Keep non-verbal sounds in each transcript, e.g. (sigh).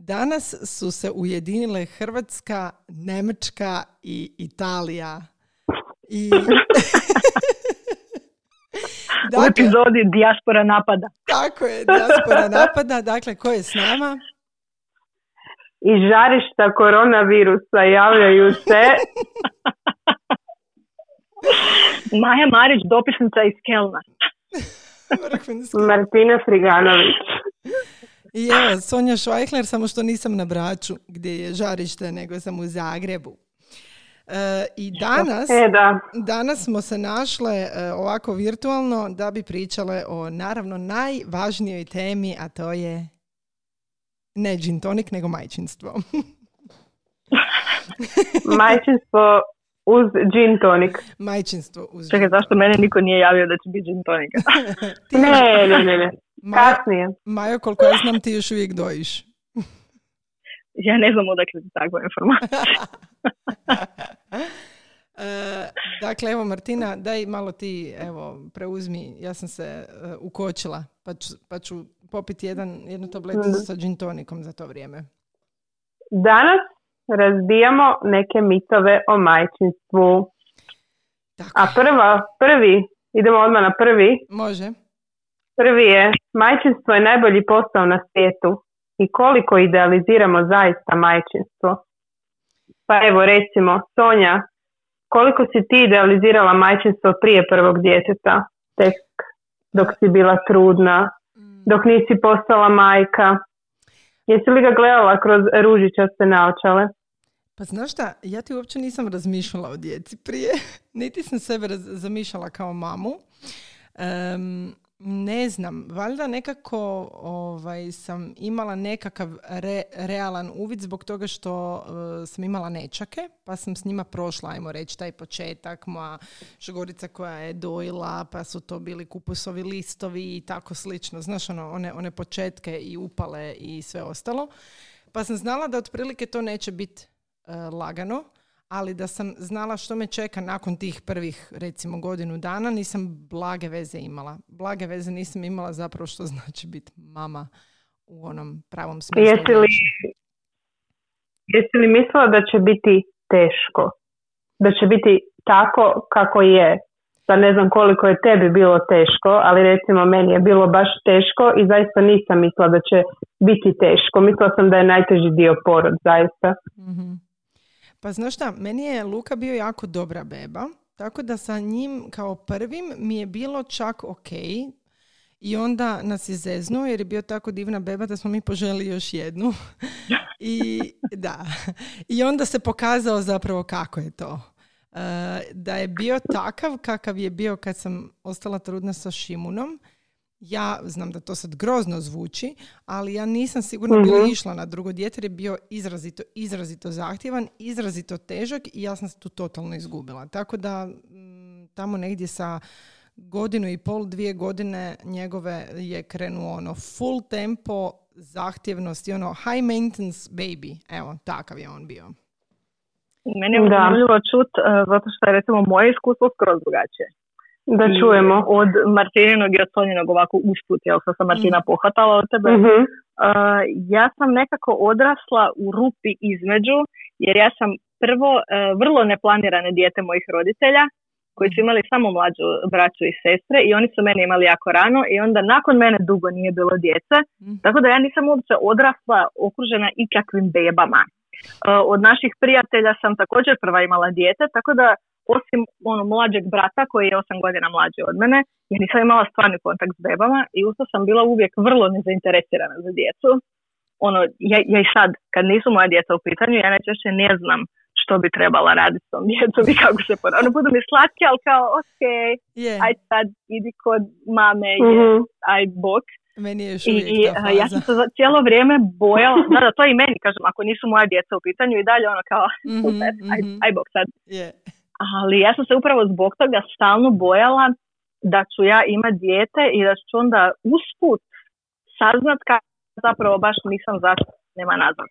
Danas su se ujedinile Hrvatska, Njemačka i Italija. I... (laughs) U epizodi Dijaspora napada. Tako je, Dijaspora napada. Dakle, ko je s nama? I žarišta koronavirusa javljaju se. (laughs) Maja Marić, dopisnica iz Kelna. Martina Friganović. I evo, Sonja Švajhler, samo što nisam na Braču gdje je žarište, nego sam u Zagrebu. E, I danas, E, da. danas smo se našle e, ovako virtualno da bi pričale o naravno najvažnijoj temi, a to je ne gin nego majčinstvo. (laughs) Majčinstvo uz gin tonic. majčinstvo uz Čekaj, zašto mene niko nije javio da će biti gin tonika? (laughs) (laughs) Ne, ne, ne, ne. Majo, Kasnije. Koliko ja znam, ti još uvijek dojiš. (laughs) ja ne znam odakle ti takva informacija. (laughs) E, dakle, evo Martina, daj malo ti, evo, preuzmi, ja sam se e, ukočila, pa ću, pa ću popiti jedan, jednu tableticu Mhm. sa gin tonikom za to vrijeme. Danas razbijamo neke mitove o majčinstvu. Tako, A prva, prvi, idemo odmah na prvi. može. Prvi je, majčinstvo je najbolji posao na svijetu i koliko idealiziramo zaista majčinstvo. Pa evo recimo, Sonja, koliko si ti idealizirala majčinstvo prije prvog djeteta, tek dok si bila trudna, dok nisi postala majka? Jesi li ga gledala kroz ružičaste naočale? Pa znaš šta, ja ti uopće nisam razmišljala o djeci prije, (laughs) niti sam sebe raz- zamišljala kao mamu. Ne znam, valjda nekako ovaj, sam imala nekakav re- realan uvid zbog toga što e, sam imala nečake, pa sam s njima prošla, ajmo reći, taj početak, moja šogorica koja je dojila, pa su to bili kupusovi listovi i tako slično, znaš, ono, one, one početke i upale i sve ostalo. Pa sam znala da otprilike to neće biti e, lagano, ali da sam znala što me čeka nakon tih prvih, recimo, godinu dana, nisam blage veze imala. Blage veze nisam imala zapravo što znači biti mama u onom pravom smislu. Jesi li, jesi li mislila da će biti teško? Da će biti tako kako je? Pa ne znam koliko je tebi bilo teško, ali recimo meni je bilo baš teško i zaista nisam mislila da će biti teško. Mislila sam da je najteži dio porod, zaista. Mhm. Pa znaš šta, meni je Luka bio jako dobra beba, tako da sa njim kao prvim mi je bilo čak ok. I onda nas je zeznuo jer je bio tako divna beba da smo mi poželi još jednu. (laughs) I da. I onda se pokazao zapravo kako je to. E, da je bio takav kakav je bio kad sam ostala trudna sa Šimunom. Ja znam da to sad grozno zvuči, ali ja nisam sigurno bila Mhm. išla na drugo dijete jer je bio izrazito, izrazito zahtjevan, izrazito težak i ja sam se tu totalno izgubila. Tako da mm, tamo negdje sa godinu i pol, dvije godine njegove je krenuo ono full tempo, zahtjevnost i ono high maintenance baby. Evo, takav je on bio. Meni je Da. zanimljivo čut, uh, zato što je recimo moje iskustvo skroz drugačije. Da I čujemo. Od Martininog i od Sonjinog ovako usput, jel sam Martina pohvatala od tebe. Mhm. Uh, ja sam nekako odrasla u rupi između, jer ja sam prvo uh, vrlo neplanirane dijete mojih roditelja, koji su imali samo mlađu braću i sestre i oni su mene imali jako rano i onda nakon mene dugo nije bilo djece, Mhm. tako da ja nisam uopće odrasla okružena ikakvim bebama. Uh, od naših prijatelja sam također prva imala dijete, tako da osim ono mlađeg brata koji je 8 godina mlađi od mene, ja nisam imala stvarni kontakt s bebama i usto sam bila uvijek vrlo nezainteresirana za djecu. Ono, ja, ja i sad, kad nisu moja djeca u pitanju, ja najčešće ne znam što bi trebala raditi s tom djecom i kako se ponašati. Ono, budu mi slatke, ali kao, ok, Je, aj sad idi kod mame, Mhm. je, aj bok. meni je još I, i ja sam se cijelo vrijeme bojala, da, da, to i meni, kažem, ako nisu moja djeca u pitanju i dalje ono kao, Mhm, super, aj, mhm. aj bok sad. Je. Ali ja sam se upravo zbog toga stalno bojala da ću ja imati dijete i da ću onda usput saznat kako zapravo baš nisam zašto nema nazad.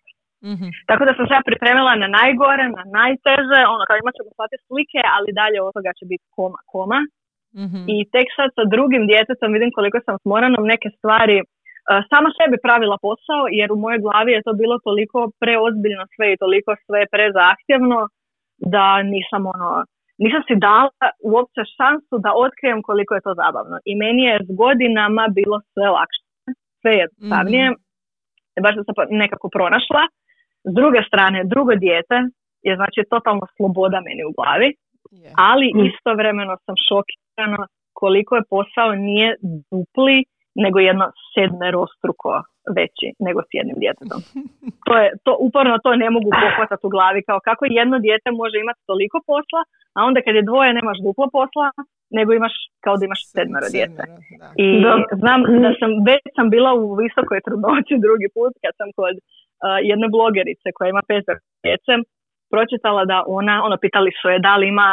Mhm. Tako da sam se ja pripremila na najgore, na najteže, ono kao imat ćemo slati slike, ali dalje od toga će biti koma, koma. Mhm. I tek sad sa drugim djetetom vidim koliko sam s Moranom neke stvari e, sama sebi pravila posao, jer u mojoj glavi je to bilo toliko preozbiljno sve i toliko sve prezahtjevno da nisam ono, nisam si dala uopće šansu da otkrijem koliko je to zabavno. I meni je s godinama bilo sve lakše, sve jednostavnije. Baš sam se pa- nekako pronašla. S druge strane, drugo dijete je znači totalno sloboda meni u glavi, Je. ali Mm. istovremeno sam šokirana koliko je posao nije dupli, nego jedno sedmerostruko veći nego s jednim djetetom. (laughs) To je, to, uporno to ne mogu pohvatati u glavi, kao kako jedno dijete može imati toliko posla, a onda kad je dvoje nemaš duplo posla, nego imaš kao da imaš sedmero djece. I Da. znam da sam, već sam bila u visokoj trudnoći drugi put kad sam kod uh, jedne blogerice koja ima pet djece pročitala da ona, ono pitali su je da li ima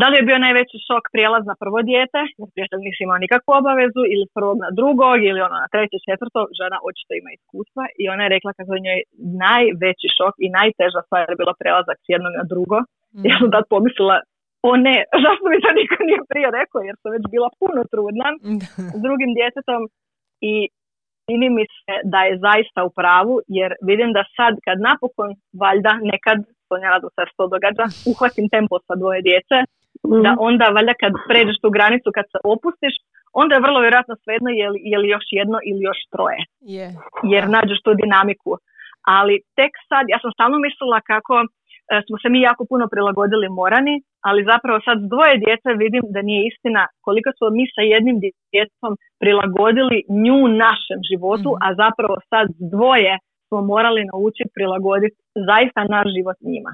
da li je bio najveći šok prijelaz na prvo dijete, jer prijatelj nisi imao nikakvu obavezu, ili s prvog na drugog, ili ono na treće, četvrto, žena očito ima iskustva i ona je rekla kako je njoj najveći šok i najteža stvar je bilo prelazak s jednog na drugo. Mhm. Ja sam tad pomislila, o ne, (laughs) zašto mi to niko nije prije rekao, jer sam već bila puno trudna (laughs) s drugim djetetom i čini mi se da je zaista u pravu, jer vidim da sad kad napokon, valjda nekad, nadam se da se to događa, (laughs) uhvatim tempo sa dvoje djece, Mhm. da onda valjda kad pređeš tu granicu, kad se opustiš, onda je vrlo vjerojatno svejedno je li, je li još jedno ili još troje, Je. jer nađeš tu dinamiku. Ali tek sad, ja sam stalno mislila kako e, smo se mi jako puno prilagodili morani, ali zapravo sad s dvoje djece vidim da nije istina koliko smo mi sa jednim djetetom prilagodili nju našem životu, Mhm. a zapravo sad dvoje smo morali naučiti prilagoditi zaista naš život njima.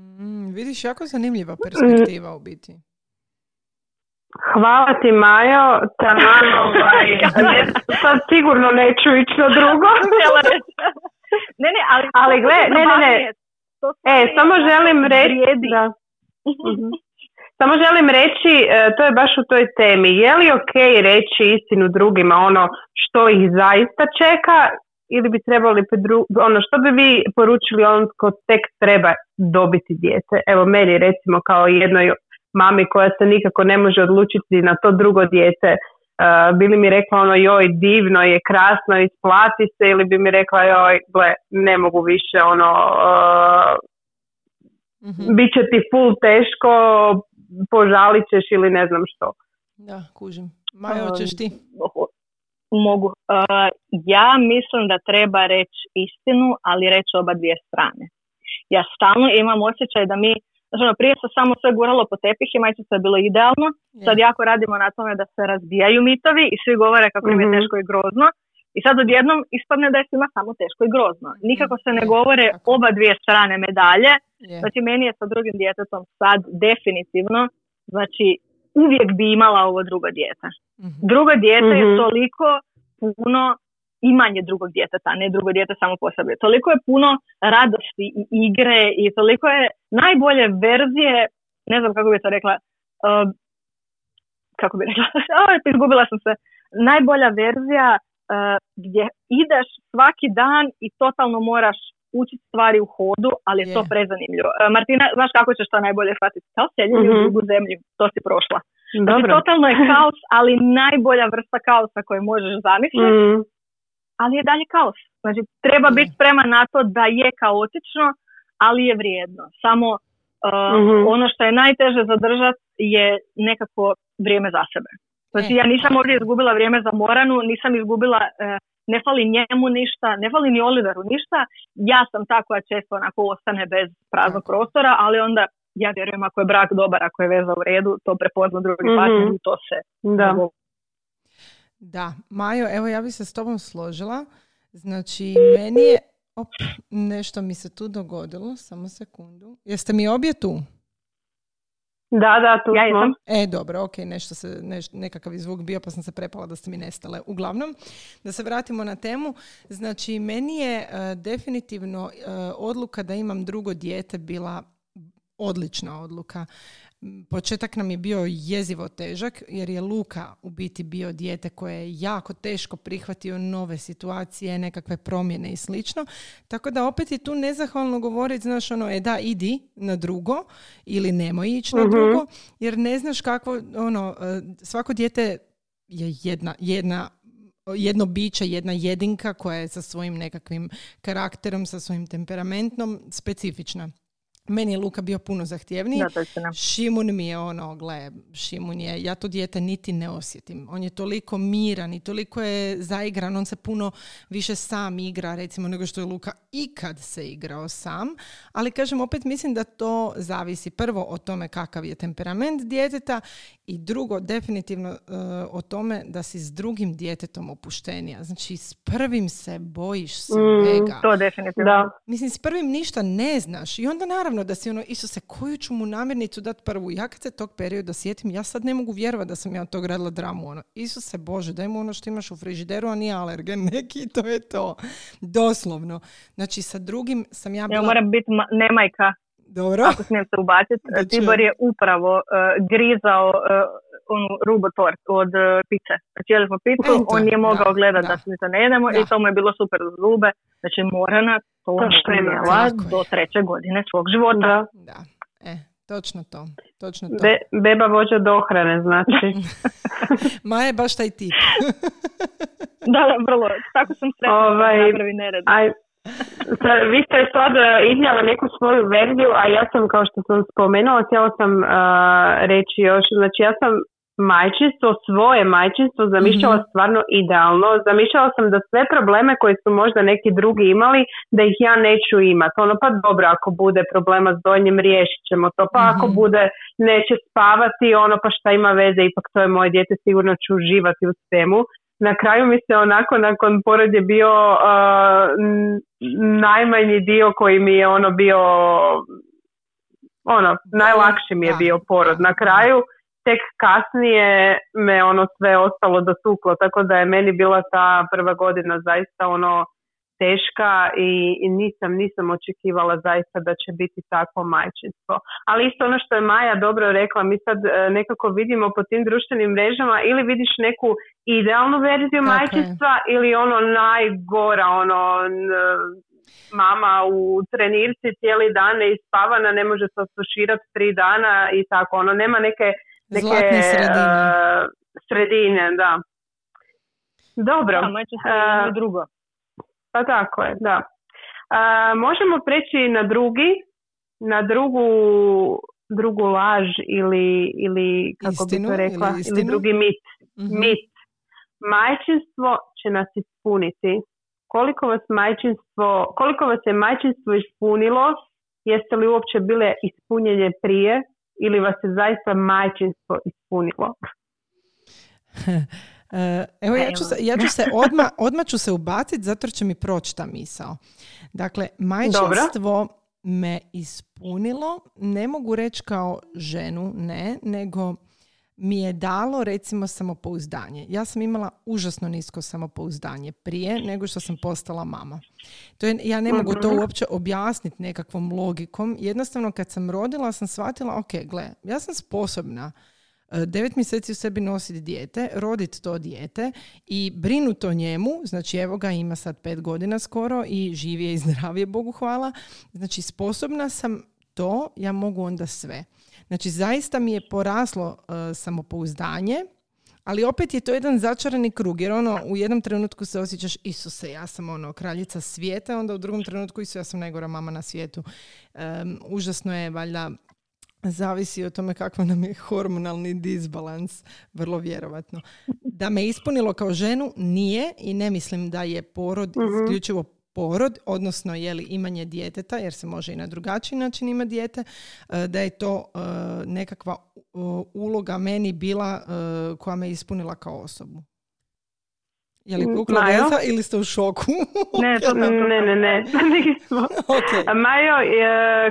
Mm, vidiš, jako zanimljiva perspektiva u biti. Hvala ti Majo, taman (laughs) ovaj, sad sigurno neću ići na drugo. (laughs) Ne, ne, ali, Ali gle, ne, ne, ne. E, stvarno samo želim reći, da. (laughs) Mhm. Samo želim reći, to je baš u toj temi, je li ok reći istinu drugima ono što ih zaista čeka ili bi trebali podru- ono što bi vi poručili on ko tek treba dobiti dijete? Evo meni recimo kao jednoj mami koja se nikako ne može odlučiti na to drugo dijete, e, bi li mi rekla ono joj divno je, krasno, isplati se ili bi mi rekla joj gle ne mogu više ono e, Mhm. bit će ti full teško, požalit ćeš ili ne znam što. Da, kužim. Majo, hoćeš ti? Mogu. Uh, ja mislim da treba reći istinu, ali reći oba dvije strane. Ja stalno imam osjećaj da mi, znači ono, prije se samo sve guralo po tepih i majčica je bilo idealno, sad jako radimo na tome da se razbijaju mitovi i svi govore kako im je Mhm. teško i grozno. I sad odjednom ispadne da je svima samo teško i grozno. Nikako se ne govore oba dvije strane medalje, Je. Znači, meni je sa drugim djetetom sad definitivno, znači, uvijek bi imala ovo drugo dijete. Mhm. Drugo dijete je Mhm. toliko puno imanje drugog djeteta, ne drugo dijete samo po sebi. Toliko je puno radosti i igre i toliko je najbolje verzije, ne znam kako bi to rekla, uh, kako bi rekla, (laughs) izgubila sam se, najbolja verzija uh, gdje ideš svaki dan i totalno moraš učiti stvari u hodu, ali je to Je. prezanimljivo. Uh, Martina, znaš kako ćeš to najbolje shvatiti? Kao seljenje u Mhm. drugu zemlju, to si prošla. Znači, Dobro. totalno je kaos, ali najbolja vrsta kaosa koju možeš zamisliti, Mm, ali je dalje kaos. Znači, treba biti spreman na to da je kaotično, ali je vrijedno. Samo uh, Mhm. ono što je najteže zadržati je nekako vrijeme za sebe. Znači, E. ja nisam ovdje izgubila vrijeme za Moranu, nisam izgubila, uh, ne fali njemu ništa, ne fali ni Oliveru ništa. Ja sam ta koja često onako ostane bez praznog prostora, ali onda ja vjerujem ako je brak dobar, ako je veza u redu, to prepozna drugi Mhm. partner i to se da. Da, Majo, evo ja bi se s tobom složila. Znači, meni je... Op, nešto mi se tu dogodilo, samo sekundu. Jeste mi obje tu? Da, da, tu Ja smo. jesam. E, dobro, ok, nešto se, neš- nekakav je zvuk bio pa sam se prepala da ste mi nestale. Uglavnom, da se vratimo na temu. Znači, meni je e, definitivno e, odluka da imam drugo dijete bila odlična odluka. Početak nam je bio jezivo težak jer je Luka u biti bio dijete koje je jako teško prihvatio nove situacije, nekakve promjene i slično. Tako da opet je tu nezahvalno govoriti, znaš ono, e da, idi na drugo ili nemoj ići na mhm. drugo jer ne znaš kako, ono, e, svako dijete je jedna, jedna jedno biće, jedna jedinka koja je sa svojim nekakvim karakterom, sa svojim temperamentom specifična. Meni je Luka bio puno zahtjevniji. Šimun mi je ono, gle, Šimun je, ja to dijete niti ne osjetim. On je toliko miran i toliko je zaigran, on se puno više sam igra, recimo, nego što je Luka ikad se igrao sam. Ali kažem, opet mislim da to zavisi prvo o tome kakav je temperament djeteta i drugo, definitivno uh, o tome da si s drugim djetetom opuštenija. Znači, s prvim se bojiš svega. Mm, to definitivno. Mislim, s prvim ništa ne znaš. I onda naravno da si ono, Isuse, koju ću mu namirnicu dati prvu? Ja kad se tog perioda sjetim, ja sad ne mogu vjerovati da sam ja tog radila dramu. Ono, Isuse Bože, daj mu ono što imaš u frižideru, a nije alergen (laughs) neki, to je to. Doslovno. Znači, sa drugim sam ja bila... Ja moram biti ma- nemajka. Dobro. Ako smijem se ubaciti, Tibor je upravo uh, grizao uh, onu rubo tort od uh, pice. Znači, jeli smo picu, on nije mogao gledati da, se mi to ne jedemo i to mu je bilo super za zube. Znači, Morana to, to je do treće godine svog života. Da, e, točno to. Točno to. Be, beba vođa dohrane, znači. (laughs) Ma je baš taj tip. (laughs) da, da, vrlo. Tako sam sretna ovaj, da napravi nered. Aj, vi ste sad e, iznijela neku svoju verziju, a ja sam, kao što sam spomenula, htjela sam uh, reći još, znači ja sam majčinstvo, svoje majčinstvo zamišljala mm stvarno idealno. Zamišljala sam da sve probleme koje su možda neki drugi imali, da ih ja neću imati. Ono pa dobro, ako bude problema s donjim, riješit ćemo to. Pa ako mhm. bude neće spavati, ono pa šta ima veze, ipak to je moje dijete, sigurno ću uživati u svemu na kraju mi se onako nakon porod je bio uh, najmanji dio koji mi je ono bio ono najlakši mi je bio porod. Na kraju tek kasnije me ono sve ostalo dosuklo tako da je meni bila ta prva godina zaista ono teška i, nisam, nisam očekivala zaista da će biti takvo majčinstvo. Ali isto ono što je Maja dobro rekla, mi sad e, nekako vidimo po tim društvenim mrežama ili vidiš neku idealnu verziju majčinstva ili ono najgora, ono mama u trenirci cijeli dan ne ispavana, ne može se osuširati tri dana i tako, ono nema neke, neke sredine. Uh, sredine, da. Dobro. Da, uh, drugo. Pa tako je, da. A, možemo preći na drugi, na drugu, drugu laž ili, ili kako bi to rekla, ili, drugi mit. mm Mit. Majčinstvo će nas ispuniti. Koliko vas majčinstvo, koliko vas je majčinstvo ispunilo, jeste li uopće bile ispunjenje prije ili vas je zaista majčinstvo ispunilo? (laughs) E, evo, ja ću se, ja ću se (laughs) odmah, odmah ću se ubaciti zato će mi proći ta misao. Dakle, majčinstvo me ispunilo, ne mogu reći kao ženu, ne, nego mi je dalo recimo samopouzdanje. Ja sam imala užasno nisko samopouzdanje prije nego što sam postala mama. To je, ja ne mogu to uopće objasniti nekakvom logikom. Jednostavno kad sam rodila sam shvatila, ok, gle, ja sam sposobna devet mjeseci u sebi nositi dijete, roditi to dijete i brinuti o njemu, znači evo ga ima sad pet godina skoro i živije i zdravije, Bogu hvala, znači sposobna sam to, ja mogu onda sve. Znači zaista mi je poraslo uh, samopouzdanje, ali opet je to jedan začarani krug, jer ono u jednom trenutku se osjećaš Isuse, ja sam ono kraljica svijeta, onda u drugom trenutku Isuse, ja sam najgora mama na svijetu. Um, užasno je valjda zavisi o tome kakav nam je hormonalni disbalans, vrlo vjerovatno. Da me ispunilo kao ženu nije i ne mislim da je porod uh isključivo porod, odnosno je li imanje djeteta, jer se može i na drugačiji način ima dijete, e, da je to e, nekakva uloga meni bila e, koja me ispunila kao osobu. Je li kukla veza ili ste u šoku? ne, (laughs) to, ne, ne, ne, nismo. (laughs) okay. Majo,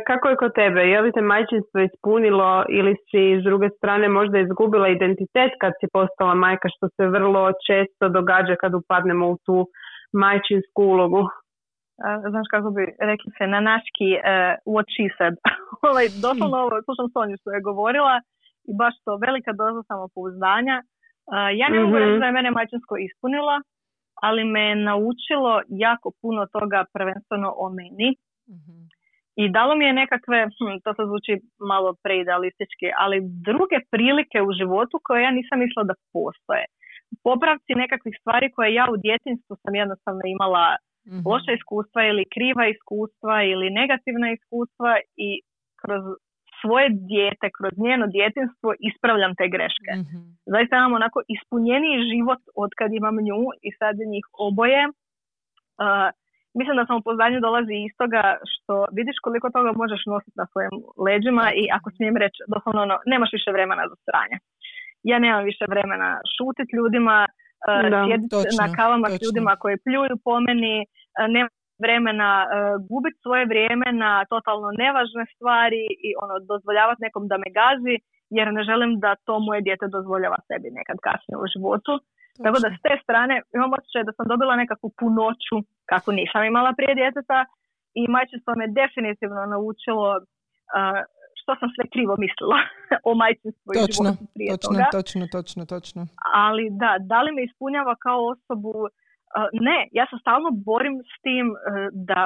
kako je kod tebe? Je li te majčinstvo ispunilo ili si s druge strane možda izgubila identitet kad si postala majka, što se vrlo često događa kad upadnemo u tu majčinsku ulogu? znaš kako bi rekli se, na naški uh, what she said. (laughs) ovaj, doslovno ovo, slušam Sonju što je govorila i baš to velika doza samopouzdanja. Uh, ja ne mogu Mhm. reći da je mene majčinsko ispunila, ali me je naučilo jako puno toga prvenstveno o meni. Mhm. I dalo mi je nekakve, hm, to se zvuči malo preidealistički, ali druge prilike u životu koje ja nisam mislila da postoje. Popravci nekakvih stvari koje ja u djetinstvu sam jednostavno imala Mhm. loša iskustva ili kriva iskustva ili negativna iskustva i kroz svoje dijete, kroz njeno djetinstvo ispravljam te greške. Mhm. Zaista imam onako ispunjeniji život od kad imam nju i sad njih oboje. Uh, mislim da samopouzdanje dolazi iz toga što vidiš koliko toga možeš nositi na svojim leđima i ako smijem reći, doslovno ono, nemaš više vremena za sranje. Ja nemam više vremena šutit ljudima, uh, sjediti na kavama s točno. ljudima koji pljuju po meni, uh, nemam vremena uh, gubiti svoje vrijeme na totalno nevažne stvari i ono dozvoljavati nekom da me gazi jer ne želim da to moje dijete dozvoljava sebi nekad kasnije u životu. Tako da s te strane imam osjećaj da sam dobila nekakvu punoću kako nisam imala prije djeteta i majčinstvo me definitivno naučilo uh, što sam sve krivo mislila (laughs) o majčinstvu i Točno, životu prije točno, toga. točno, točno, točno. Ali da, da li me ispunjava kao osobu? Ne, ja se stalno borim s tim uh, da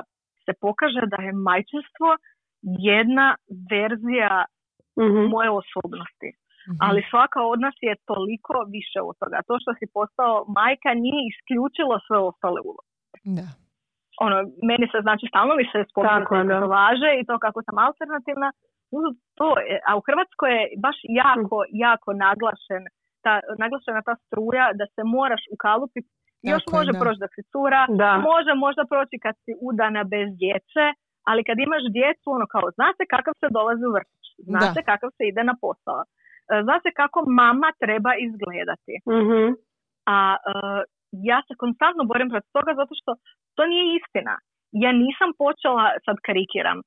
se pokaže da je majčinstvo jedna verzija Mhm. moje osobnosti. Mhm. Ali svaka od nas je toliko više od toga. To što si postao majka nije isključilo sve ostale uloge. Da. Ono, meni se znači stalno mi se spominje tetovaže i to kako sam alternativna. To, je- a u Hrvatskoj je baš jako, jako naglašen ta, naglašena ta struja da se moraš ukalupiti. Još Tako je, može da. proći da si cura, Da. može možda proći kad si udana bez djece, ali kad imaš djecu, ono kao, zna se kakav se dolazi u vrtić, zna Da. se kakav se ide na posao, e, zna se kako mama treba izgledati. Mhm. A e, ja se konstantno borim protiv toga zato što to nije istina. Ja nisam počela, sad karikiram, e,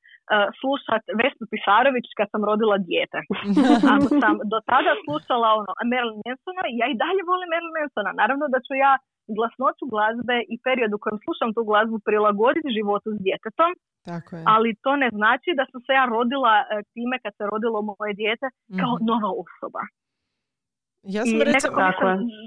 slušat Vesnu Pisarović kad sam rodila dijete. (laughs) Ako sam do tada slušala ono Marilyn Mansona, ja i dalje volim Marilyn Mansona. Naravno da ću ja glasnoću glazbe i period u kojem slušam tu glazbu prilagoditi životu s djetetom, Tako je. ali to ne znači da sam se ja rodila e, time kad se rodilo moje dijete kao Mhm. nova osoba. Ja I sam recimo... nekako Tako mislim,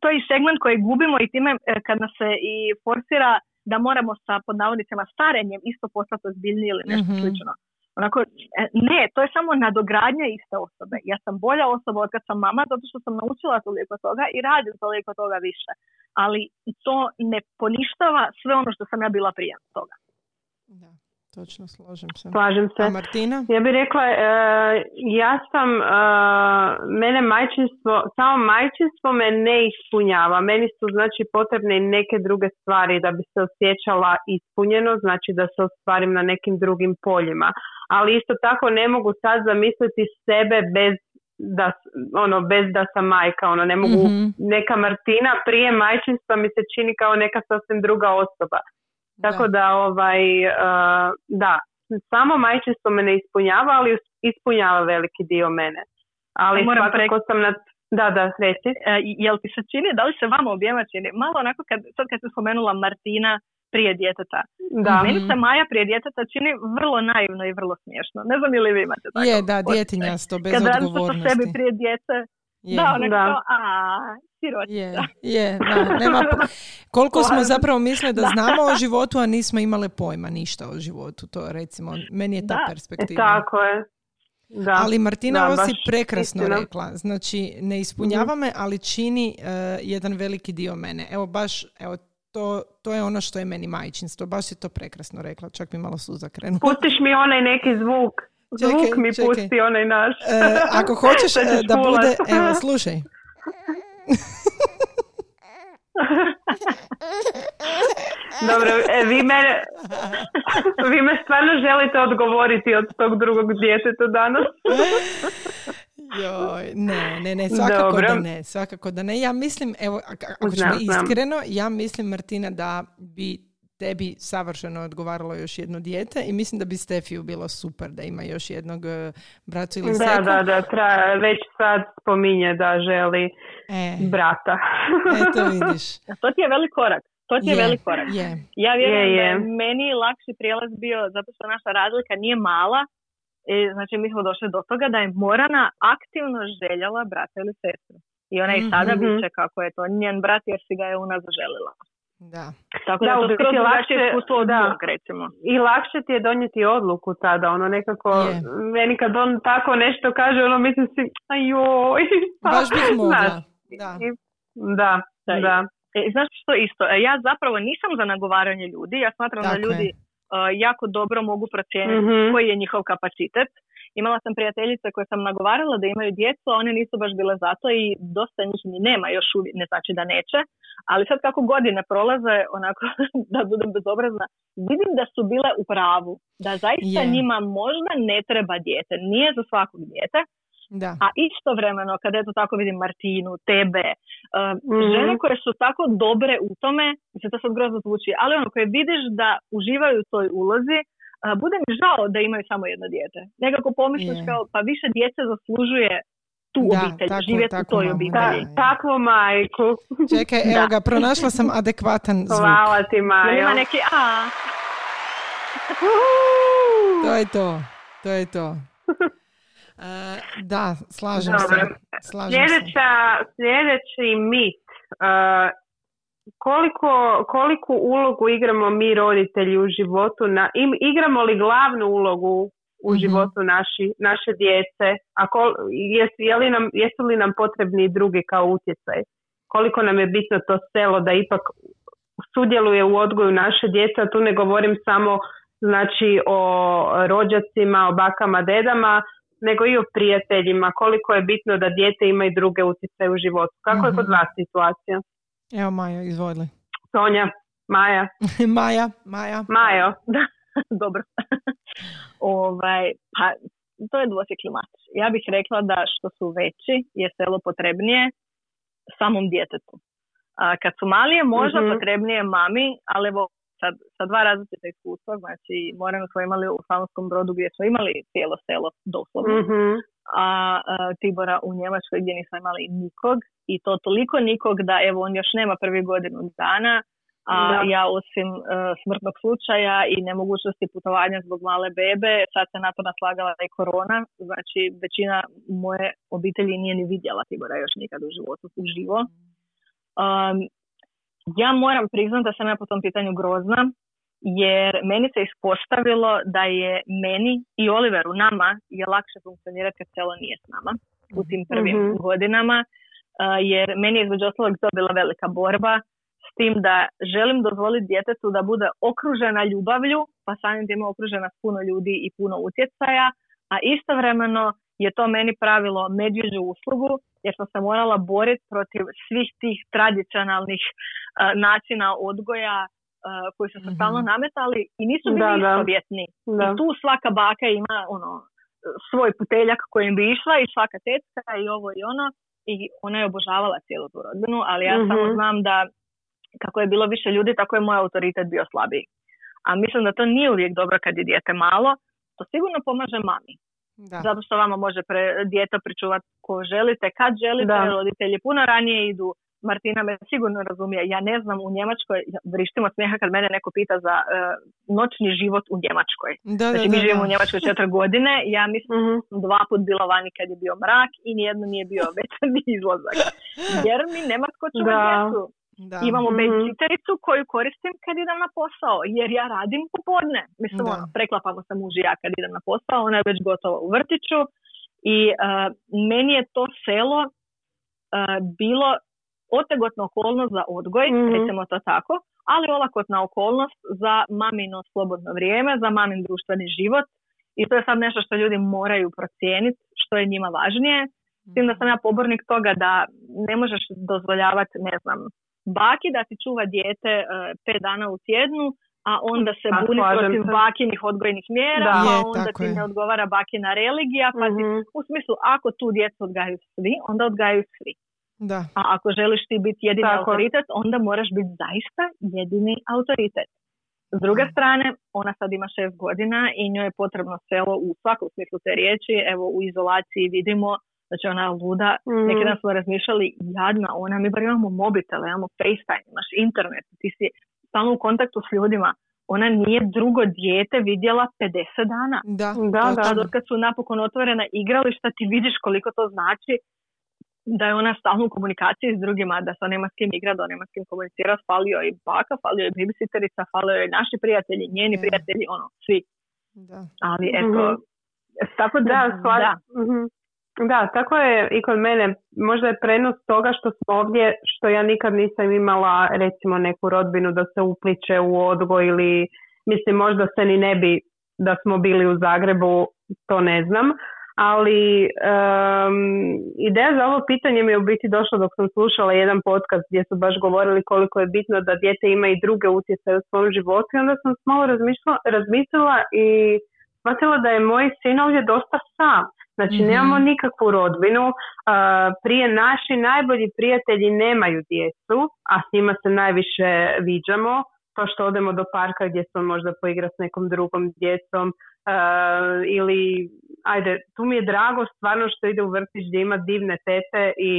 to je i segment koji gubimo i time e, kad nas se i forsira da moramo sa pod navodnicima starenjem isto postati ozbiljniji ili nešto Mhm. slično. Onako, e, ne, to je samo nadogradnja iste osobe. Ja sam bolja osoba od kad sam mama zato što sam naučila toliko toga i radim toliko toga više. Ali to ne poništava sve ono što sam ja bila prije toga. Da, točno, složim se. Slažem se. A Martina? Ja bih rekla, e, ja sam, e, mene majčinstvo, samo majčinstvo me ne ispunjava. Meni su znači potrebne i neke druge stvari da bi se osjećala ispunjeno, znači da se ostvarim na nekim drugim poljima. Ali isto tako ne mogu sad zamisliti sebe bez da, ono, bez da sam majka, ono, ne mogu, Mhm. neka Martina prije majčinstva mi se čini kao neka sasvim druga osoba. Tako da, ovaj, uh, da, samo majčinstvo me ne ispunjava, ali ispunjava veliki dio mene. Ali Moram svakako sam na... Da, da, reci. E, jel ti se čini, da li se vama objema čini? Malo onako, kad, sad kad se spomenula Martina prije djeteta. Da. Meni se Maja prije djeteta čini vrlo naivno i vrlo smiješno. Ne znam ili vi imate tako Je, da, djetinjasto, bez Kad odgovornosti. sebi prije djece, Je. da, onako Da. kao, a, siročica. Je, je, da, nema po- Koliko smo zapravo mislili da Da. znamo o životu, a nismo imale pojma ništa o životu, to recimo, meni je ta Da. E, perspektiva. tako je. Da. Ali Martina, Da, ovo si baš prekrasno istina. rekla. Znači, ne ispunjava me, ali čini eh, jedan veliki dio mene. Evo, baš, evo, to, to je ono što je meni majčinstvo. Baš si to prekrasno rekla, čak mi malo suza krenula. Pustiš mi onaj neki zvuk. Zvuk Čekaj, mi čekaj. pusti onaj naš. E, ako hoćeš (laughs) e, da fulat. bude, evo, slušaj. (laughs) Dobro, e, vi mene, (laughs) vi me stvarno želite odgovoriti od tog drugog djeteta danas. Joj, ne, ne, ne, svakako Dobro. da ne, svakako da ne. Ja mislim, evo, ak- ako ćemo iskreno, ja mislim, Martina, da bi tebi savršeno odgovaralo još jedno dijete i mislim da bi Stefiju bilo super da ima još jednog e, bratu ili Da, seku. da, da, tra, već sad spominje da želi E, brata. eto vidiš. (laughs) A To ti je velik korak. To ti je, Je, velik korak. Je. Ja vjerujem Je, da je. meni lakši prijelaz bio zato što naša razlika nije mala. I, znači mi smo došli do toga da je Morana aktivno željela brata ili sestru. I ona i sada Mhm. viče kako je to njen brat jer si ga je ona zaželila. Da. Tako Da, da, to skroz lakše- iskustvo od da. mog, recimo. I lakše ti je donijeti odluku tada, ono nekako, Je. meni kad on tako nešto kaže, ono mislim si, ajoj. pa, (laughs) Baš bih mogla. znaš, Da. Da, Da, da. E, znaš što isto? E, Ja zapravo nisam za nagovaranje ljudi. Ja smatram da Tako je. ljudi e, jako dobro mogu procijeniti Mhm. koji je njihov kapacitet. Imala sam prijateljice koje sam nagovarala da imaju djecu, a one nisu baš bile zato i dosta njih ni nema još uvijek, ne znači da neće. Ali sad kako godine prolaze, onako (laughs) da budem bezobrazna, vidim da su bile u pravu. Da zaista Je. njima možda ne treba dijete. Nije za svakog dijete, Da. a istovremeno, kada eto tako vidim Martinu, tebe, uh, Mhm. žene koje su tako dobre u tome, mislim to sad grozno zvuči, ali ono koje vidiš da uživaju u toj ulozi, uh, bude mi žao da imaju samo jedno dijete. Nekako pomisliš Je. kao, pa više djece zaslužuje tu Da, obitelj, tako- živjeti u tako toj mamu, obitelji. da. Takvu majku. Čekaj, (laughs) evo Da. ga, pronašla sam adekvatan zvuk. Hvala ti, Majo. ima neki, a, To je to. To je to. (laughs) E, da, slažem se. Slažem se. Sljedeća, sljedeći mit. Uh, koliko, koliku ulogu igramo mi roditelji u životu? Na, im, igramo li glavnu ulogu u Mhm. životu naši, naše djece? A kol, jes, je li nam, jesu li nam potrebni drugi kao utjecaj? Koliko nam je bitno to selo da ipak sudjeluje u odgoju naše djece, a tu ne govorim samo znači o rođacima, o bakama, dedama, nego i o prijateljima, koliko je bitno da dijete ima i druge utjecaje u životu. Kako je kod Mhm. vas situacija? Evo Maja, izvoli. Sonja, Maja, (laughs) Maja, Maja. Majo. Da, (laughs) dobro. ovaj, pa, to je dvosjekli mač. Ja bih rekla da što su veći je selo potrebnije samom djetetu. A, kad su mali je možda Mhm. potrebnije mami, ali evo sad, sa dva različita iskustva, znači moramo smo imali u Slavonskom brodu gdje smo imali cijelo selo doslovno, Mhm. a, a Tibora u Njemačkoj gdje nismo imali nikog i to toliko nikog da evo on još nema prvi godinu dana, a Da. ja osim e, smrtnog slučaja i nemogućnosti putovanja zbog male bebe, sad se na to naslagala i korona, znači većina moje obitelji nije ni vidjela Tibora još nikad u životu uživo. Um, ja moram priznati da sam ja po tom pitanju grozna, jer meni se ispostavilo da je meni i Oliveru, nama, je lakše funkcionirati kad selo nije s nama u tim prvim Mhm. godinama, uh, jer meni je između ostalog to bila velika borba tim da želim dozvoliti djetetu da bude okružena ljubavlju, pa samim time okružena s puno ljudi i puno utjecaja, a istovremeno je to meni pravilo medvjeđu uslugu, jer sam se morala boriti protiv svih tih tradicionalnih uh, načina odgoja uh, koji su se Mhm. stalno nametali i nisu bili Da, istovjetni. Da. I tu svaka baka ima ono svoj puteljak kojim bi išla i svaka tetka i ovo i ono i ona je obožavala cijelu tu rodbinu, ali ja Mhm. samo znam da kako je bilo više ljudi, tako je moj autoritet bio slabiji. A mislim da to nije uvijek dobro kad je dijete malo, to sigurno pomaže mami. Da. Zato što vama može pre, dijete pričuvati ko želite, kad želite, Da. roditelji puno ranije idu. Martina me sigurno razumije. Ja ne znam u Njemačkoj, vrištimo smijeha kad mene neko pita za e, noćni život u Njemačkoj. Da, da, Znači mi da, živimo da. u Njemačkoj četiri godine, ja mislim Mhm. dva put bila vani kad je bio mrak i nijedno nije bio večerni (laughs) izlazak. Jer mi nema tko čuva djecu. Da. Imamo Mhm. babysitericu koju koristim kad idem na posao, jer ja radim popodne. Mislim, Da. ono, preklapamo se muž i ja kad idem na posao, ona je već gotova u vrtiću i uh, meni je to selo uh, bilo otegotna okolnost za odgoj, Mhm. recimo to tako, ali olakotna okolnost za mamino slobodno vrijeme, za mamin društveni život i to je sad nešto što ljudi moraju procijeniti, što je njima važnije. S tim da sam ja pobornik toga da ne možeš dozvoljavati, ne znam, baki da ti čuva dijete e, pet dana u tjednu, a onda se A, buni protiv se. bakinih odgojnih mjera, Da. pa Je, onda ti je. ne odgovara bakina religija, pa ti, Mhm. u smislu ako tu djecu odgajaju svi, onda odgajaju svi. Da. A ako želiš ti biti jedini Tako. autoritet, onda moraš biti zaista jedini autoritet. S druge strane, ona sad ima šest godina i njoj je potrebno selo u svakom smislu te riječi. Evo u izolaciji vidimo Znači ona je luda, Mm. neki dan smo razmišljali, jadna ona, mi bar imamo mobitele, imamo FaceTime, imaš internet, ti si stalno u kontaktu s ljudima. Ona nije drugo dijete vidjela 50 dana. Da, Da, da. Sad od kad su napokon otvorena igrališta ti vidiš koliko to znači da je ona stalno u komunikaciji s drugima, da se nema s kim igra, da nema s kim komunicira, falio joj baka, falio joj babysitterica, falio joj naši prijatelji, njeni Je. prijatelji, ono, svi. Da. Ali eto, Mhm. tako da, Da, stvar, da. mhm. Da, tako je i kod mene. Možda je prenos toga što smo ovdje, što ja nikad nisam imala recimo neku rodbinu da se upliče u odgoj ili mislim možda se ni ne bi da smo bili u Zagrebu, to ne znam. Ali em, ideja za ovo pitanje mi je u biti došla dok sam slušala jedan podcast gdje su baš govorili koliko je bitno da dijete ima i druge utjecaje u svom životu i onda sam malo razmislila i shvatila da je moj sin ovdje dosta sam. Znači Mhm. nemamo nikakvu rodbinu, prije naši najbolji prijatelji nemaju djecu, a s njima se najviše viđamo, to što odemo do parka gdje se on možda poigra s nekom drugom djecom a, ili ajde, tu mi je drago stvarno što ide u vrtić gdje ima divne tete i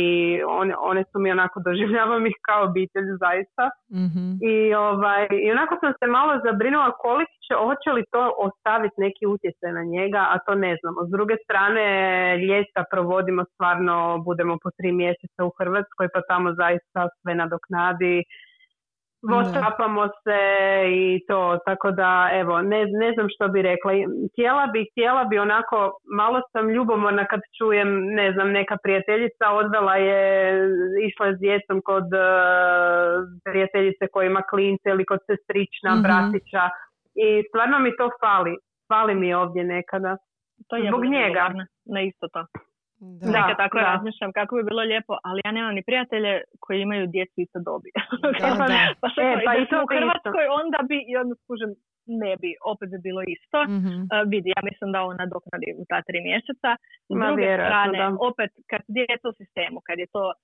one, one su mi onako (laughs) doživljavam ih kao obitelj zaista. Mhm. I, ovaj, I onako sam se malo zabrinula koliko će, hoće li to ostaviti neki utjecaj na njega, a to ne znamo. S druge strane, ljeta provodimo stvarno, budemo po tri mjeseca u Hrvatskoj, pa tamo zaista sve nadoknadi. Whatsappamo se i to, tako da evo, ne, ne znam što bi rekla. Htjela bi, htjela bi onako, malo sam ljubomorna kad čujem, ne znam, neka prijateljica odvela je, išla je s djecom kod eh, prijateljice koja ima klince ili kod sestrična, Mhm. bratića i stvarno mi to fali. Fali mi ovdje nekada. To je Zbog njega. Na isto to. Da. Da. Nekad tako da. razmišljam kako bi bilo lijepo, ali ja nemam ni prijatelje koji imaju djecu iste dobi. Da, (laughs) da. pa sad E, pa i to u bi isto. Hrvatskoj onda bi, i onda skužem, ne bi, opet bi bilo isto. Mhm. Uh, vidi, ja mislim da ona doknadi u ta tri mjeseca. S Ma, druge strane, da. opet kad djeca u sistemu, kad je to uh,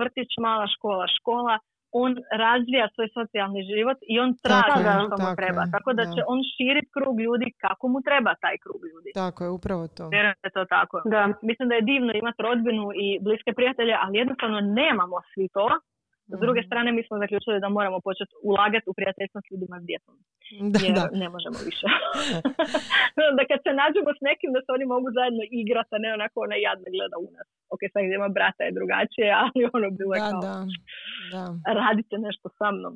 vrtić, mala škola, škola, on razvija svoj socijalni život i on traži je, što mu tako treba. je, Tako da da. će on širiti krug ljudi kako mu treba taj krug ljudi. Tako je, upravo to. Je to tako. Da. Mislim da je divno imati rodbinu i bliske prijatelje, ali jednostavno nemamo svi to. S druge Mhm. strane, mi smo zaključili da moramo početi ulagati u prijateljstvo s ljudima s djecom. Da, Jer da. ne možemo više. (laughs) (laughs) da kad se nađemo s nekim, da se oni mogu zajedno igrati, a ne onako ona jadno gleda u nas. Ok, sad gdje ima brata je drugačije, (laughs) ali ono bilo je Da, kao, da, da. radite nešto sa mnom.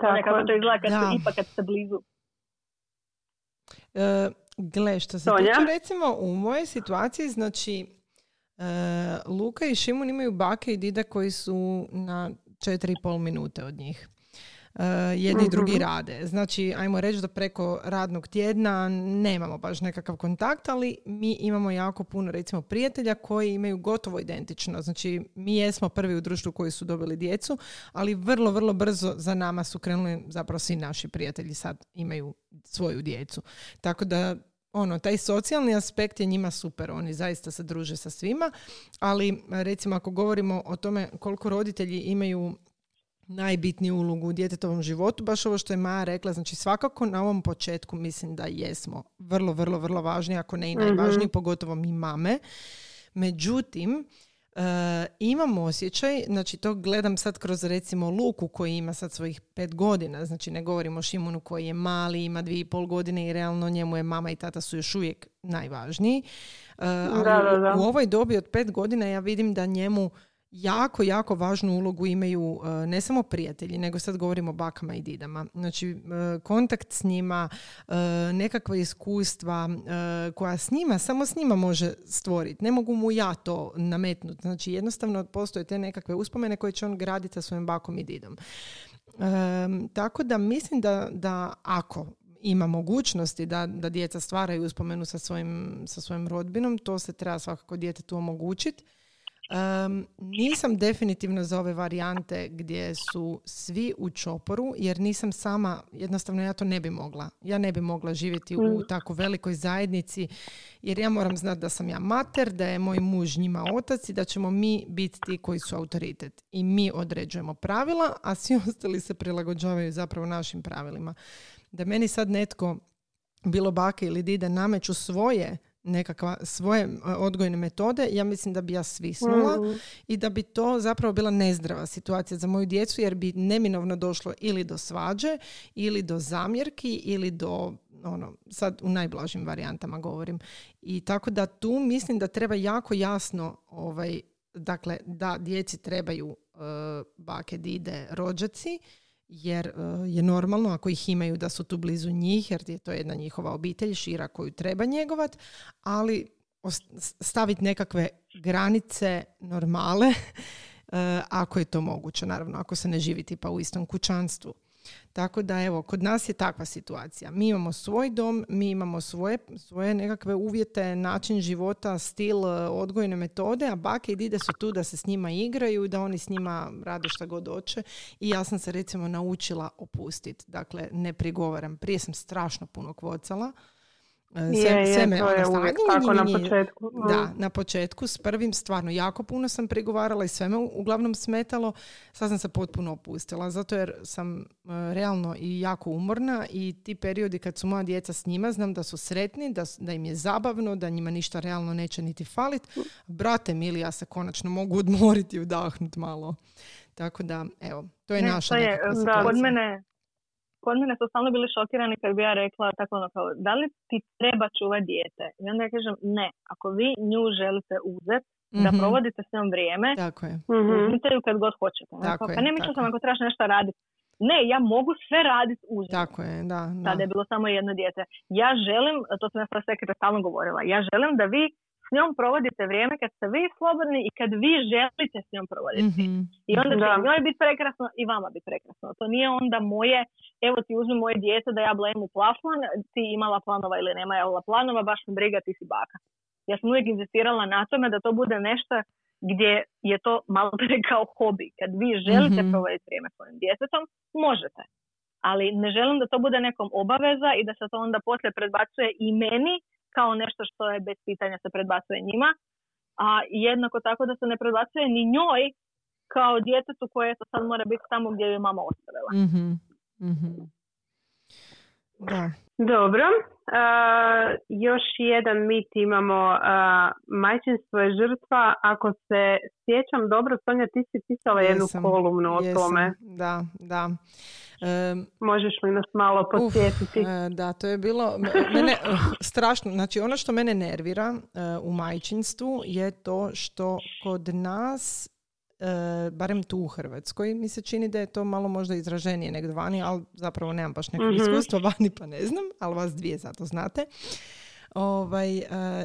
Tako Nekako to izgleda kad Da. ipak kad ste blizu. E, gle, što se tiče recimo u mojoj situaciji, znači Luka i Šimun imaju bake i dide koji su na 4,5 minute od njih. E, jedni i drugi Mhm. rade. Znači, ajmo reći da preko radnog tjedna nemamo baš nekakav kontakt, ali mi imamo jako puno recimo prijatelja koji imaju gotovo identično. Znači, mi jesmo prvi u društvu koji su dobili djecu, ali vrlo, vrlo brzo za nama su krenuli zapravo svi naši prijatelji sad imaju svoju djecu. Tako da ono, taj socijalni aspekt je njima super, oni zaista se druže sa svima, ali recimo ako govorimo o tome koliko roditelji imaju najbitniju ulogu u djetetovom životu, baš ovo što je Maja rekla, znači svakako na ovom početku mislim da jesmo vrlo, vrlo, vrlo važni, ako ne i najvažniji, pogotovo mi mame. Međutim, e, imam osjećaj, znači to gledam sad kroz recimo Luku koji ima sad svojih pet godina, znači ne govorimo o Šimunu koji je mali, ima dvije i pol godine i realno njemu je mama i tata su još uvijek najvažniji. E, ali Da, da, da. u ovoj dobi od pet godina ja vidim da njemu jako, jako važnu ulogu imaju e, ne samo prijatelji, nego sad govorimo o bakama i didama. Znači, e, kontakt s njima, e, nekakva iskustva koja s njima, samo s njima može stvoriti. Ne mogu mu ja to nametnuti. Znači, jednostavno postoje te nekakve uspomene koje će on graditi sa svojim bakom i didom. Tako da mislim da, da ako ima mogućnosti da, da djeca stvaraju uspomenu sa svojim, sa svojim rodbinom, to se treba svakako djetetu omogućiti. Um, nisam definitivno za ove varijante gdje su svi u čoporu, jer nisam sama, jednostavno ja to ne bi mogla. Ja ne bi mogla živjeti u tako velikoj zajednici, jer ja moram znati da sam ja mater, da je moj muž njima otac i da ćemo mi biti ti koji su autoritet. I mi određujemo pravila, a svi (laughs) ostali se prilagođavaju zapravo našim pravilima. Da meni sad netko bilo bake ili dide nameću svoje nekakva svoje odgojne metode, ja mislim da bi ja svisnula mm. i da bi to zapravo bila nezdrava situacija za moju djecu jer bi neminovno došlo ili do svađe ili do zamjerki ili do ono, sad u najblažim varijantama govorim. I tako da tu mislim da treba jako jasno ovaj, dakle, da djeci trebaju uh, bake, dide, rođaci, jer e, je normalno ako ih imaju da su tu blizu njih, jer je to jedna njihova obitelj šira koju treba njegovat, ali staviti nekakve granice normale, (laughs) e, ako je to moguće, naravno, ako se ne živi tipa u istom kućanstvu. Tako da evo, kod nas je takva situacija. Mi imamo svoj dom, mi imamo svoje, svoje nekakve uvjete, način života, stil, e, odgojne metode, a bake i dide su tu da se s njima igraju, da oni s njima rade šta god hoće i ja sam se recimo naučila opustiti. Dakle, ne prigovaram. Prije sam strašno puno kvocala je, je, to je uvijek tako na početku. Da, na početku s prvim stvarno jako puno sam pregovarala i sve me uglavnom smetalo. Sad sam se potpuno opustila, zato jer sam e, realno i jako umorna i ti periodi kad su moja djeca s njima znam da su sretni, da, da im je zabavno, da njima ništa realno neće niti falit. Brate mili, ja se konačno mogu odmoriti i udahnuti malo. Tako da, evo, to je naša je, da, Kod mene, kod mene su stalno bili šokirani kad bi ja rekla tako ono kao, da li ti treba čuvati dijete? I onda ja kažem, ne, ako vi nju želite uzeti, da mhm. provodite s njom vrijeme, tako je. uzmite ju kad god hoćete. Tako pa ne mislila sam ako trebaš nešto raditi. Ne, ja mogu sve raditi uz Tako je, da. da. Tada je bilo samo jedno dijete. Ja želim, to sam ja sa sekretar stalno govorila, ja želim da vi njom provodite vrijeme kad ste vi slobodni i kad vi želite s njom provoditi. mm I onda će njoj biti prekrasno i vama biti prekrasno. To nije onda moje, evo ti uzmi moje dijete da ja blejim u plafon, ti imala planova ili nema imala planova, baš mi briga, ti si baka. Ja sam uvijek insistirala na tome da to bude nešto gdje je to malo pre (laughs) kao hobi. Kad vi želite mm provoditi vrijeme svojim djetetom, možete. Ali ne želim da to bude nekom obaveza i da se to onda poslije predbacuje i meni kao nešto što je bez pitanja se predbacuje njima, a jednako tako da se ne predbacuje ni njoj kao djetetu koje to sad mora biti tamo gdje je mama ostavila. mm Da. Dobro. još jedan mit imamo. Uh, majčinstvo je žrtva. Ako se sjećam dobro, Sonja, ti si pisala jednu kolumnu o tome. Da, da. Možeš li nas malo podsjetiti? E, da, to je bilo mene, (laughs) strašno. Znači, ono što mene nervira u majčinstvu je to što kod nas barem tu u Hrvatskoj, mi se čini da je to malo možda izraženije nego vani, ali zapravo nemam baš neko mm iskustvo vani pa ne znam, ali vas dvije zato znate. Ovaj,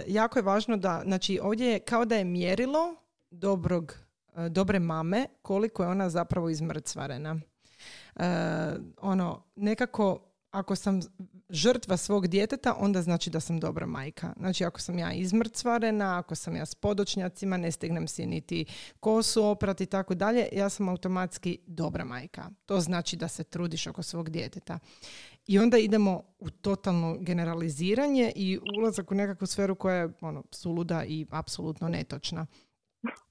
jako je važno da, znači ovdje je kao da je mjerilo dobrog, dobre mame koliko je ona zapravo izmrcvarena. Ono, nekako ako sam žrtva svog djeteta, onda znači da sam dobra majka. Znači ako sam ja izmrcvarena, ako sam ja s podočnjacima, ne stignem si niti kosu oprati i tako dalje, ja sam automatski dobra majka. To znači da se trudiš oko svog djeteta. I onda idemo u totalno generaliziranje i ulazak u nekakvu sferu koja je ono, suluda i apsolutno netočna.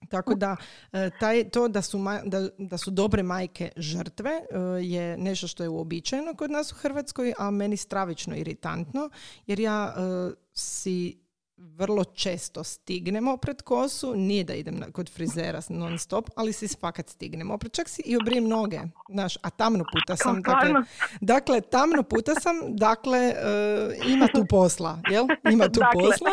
Tako da e, taj, to da su, da, da su dobre majke žrtve e, je nešto što je uobičajeno kod nas u Hrvatskoj, a meni stravično iritantno jer ja e, si vrlo često stignemo pred kosu, nije da idem kod frizera non stop, ali si fakat stignemo opred, čak si i obrijem noge, znaš, a tamno puta sam, dakle, dakle, tamno puta sam, dakle, e, ima tu posla, jel? Ima tu dakle. posla.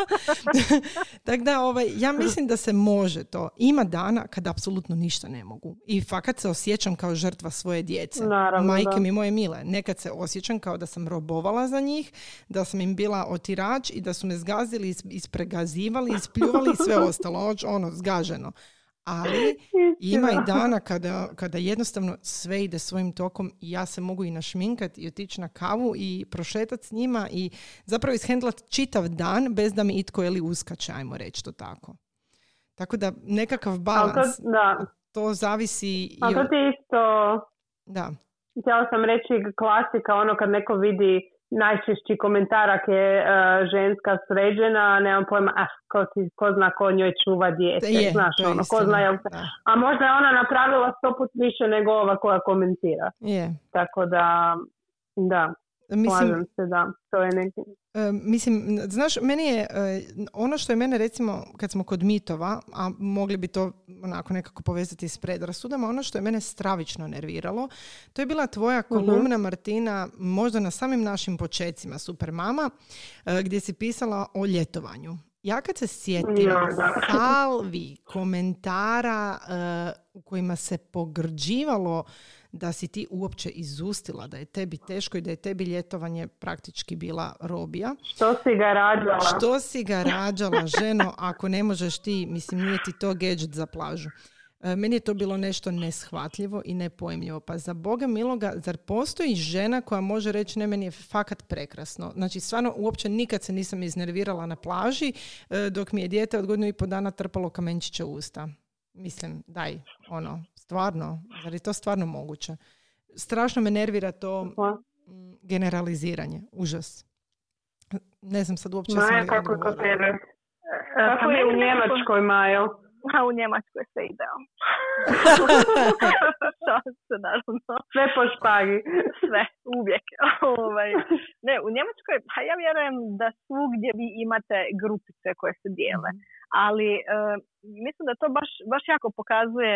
(laughs) Tako da, ovaj, ja mislim da se može to. Ima dana kada apsolutno ništa ne mogu. I fakat se osjećam kao žrtva svoje djece. Naravno, Majke mi moje mile. Nekad se osjećam kao da sam robovala za njih, da sam im bila otirač i da su me zgazili iz ispregazivali, ispljuvali i sve ostalo, ono, zgaženo. Ali ima i dana kada, kada jednostavno sve ide svojim tokom i ja se mogu i našminkati i otići na kavu i prošetati s njima i zapravo ishendlat čitav dan bez da mi itko ili uskače, ajmo reći to tako. Tako da nekakav balans, to, da. to zavisi... Ali to ti isto... Da. Htjela sam reći klasika, ono kad neko vidi najčešći komentarak je uh, ženska sređena, nemam pojma, a ko, ko zna ko njoj čuva dijete, je, znaš ono, ko zna jel, a možda je ona napravila sto put više nego ova koja komentira. Je. Tako da, da. Mislim, se, da. To je neki... mislim, znaš, meni je e, ono što je mene recimo kad smo kod mitova, a mogli bi to onako nekako povezati s predrasudama, ono što je mene stravično nerviralo, to je bila tvoja mhm. kolumna Martina, možda na samim našim počecima Super Mama, e, gdje si pisala o ljetovanju. Ja kad se sjetim salvi komentara uh, u kojima se pogrđivalo da si ti uopće izustila, da je tebi teško i da je tebi ljetovanje praktički bila robija. Što si ga rađala? Što si ga rađala, ženo, ako ne možeš ti, mislim, nije ti to gadget za plažu. E, meni je to bilo nešto neshvatljivo i nepojmljivo. Pa za Boga miloga, zar postoji žena koja može reći ne, meni je fakat prekrasno. Znači, stvarno, uopće nikad se nisam iznervirala na plaži e, dok mi je dijete od godinu i po dana trpalo kamenčiće u usta. Mislim, daj, ono, stvarno, zar je to stvarno moguće? Strašno me nervira to generaliziranje, užas. Ne znam sad uopće Maja, kako, kako, kako je u Njemačkoj, Majo? a u Njemačkoj sve idealno. (laughs) se, naravno. Sve po špagi. Sve, uvijek. ovaj. Ne, u Njemačkoj, pa ja vjerujem da svugdje vi imate grupice koje se dijele. Mhm. Ali e, mislim da to baš, baš jako pokazuje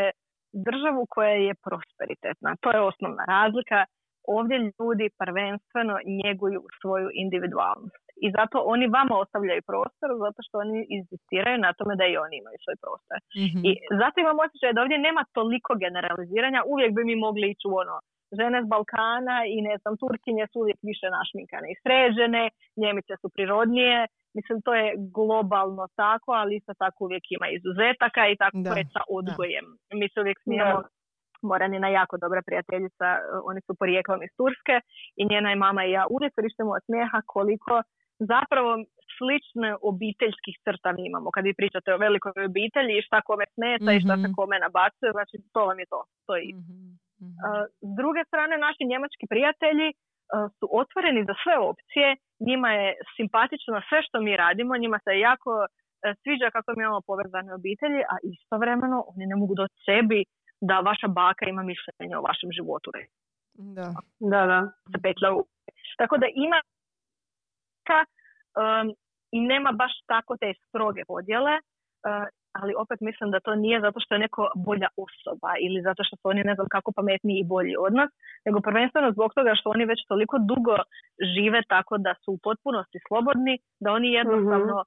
državu koja je prosperitetna. To je osnovna razlika. Ovdje ljudi prvenstveno njeguju svoju individualnost i zato oni vama ostavljaju prostor zato što oni inzistiraju na tome da i oni imaju svoj prostor. mm I zato imam osjećaj da ovdje nema toliko generaliziranja, uvijek bi mi mogli ići u ono žene s Balkana i ne znam, Turkinje su uvijek više našminkane i sređene, Njemice su prirodnije, mislim to je globalno tako, ali isto tako uvijek ima izuzetaka i tako je sa odgojem. Mi se uvijek smijemo Moranina jako dobra prijateljica, oni su porijeklom iz Turske i njena je mama i ja uvijek vrištemo od smijeha koliko zapravo slične obiteljskih crta mi imamo. Kad vi pričate o velikoj obitelji i šta kome smeta i šta se mhm. kome nabacuje, znači to vam je to. to je mm S druge strane, naši njemački prijatelji su otvoreni za sve opcije, njima je simpatično sve što mi radimo, njima se jako sviđa kako mi imamo povezane obitelji, a istovremeno oni ne mogu doći sebi da vaša baka ima mišljenje o vašem životu. Da, da, da. Tako da ima um, i nema baš tako te stroge podjele, uh, ali opet mislim da to nije zato što je neko bolja osoba ili zato što su oni ne znam kako pametniji i bolji od nas, nego prvenstveno zbog toga što oni već toliko dugo žive tako da su u potpunosti slobodni, da oni jednostavno uh,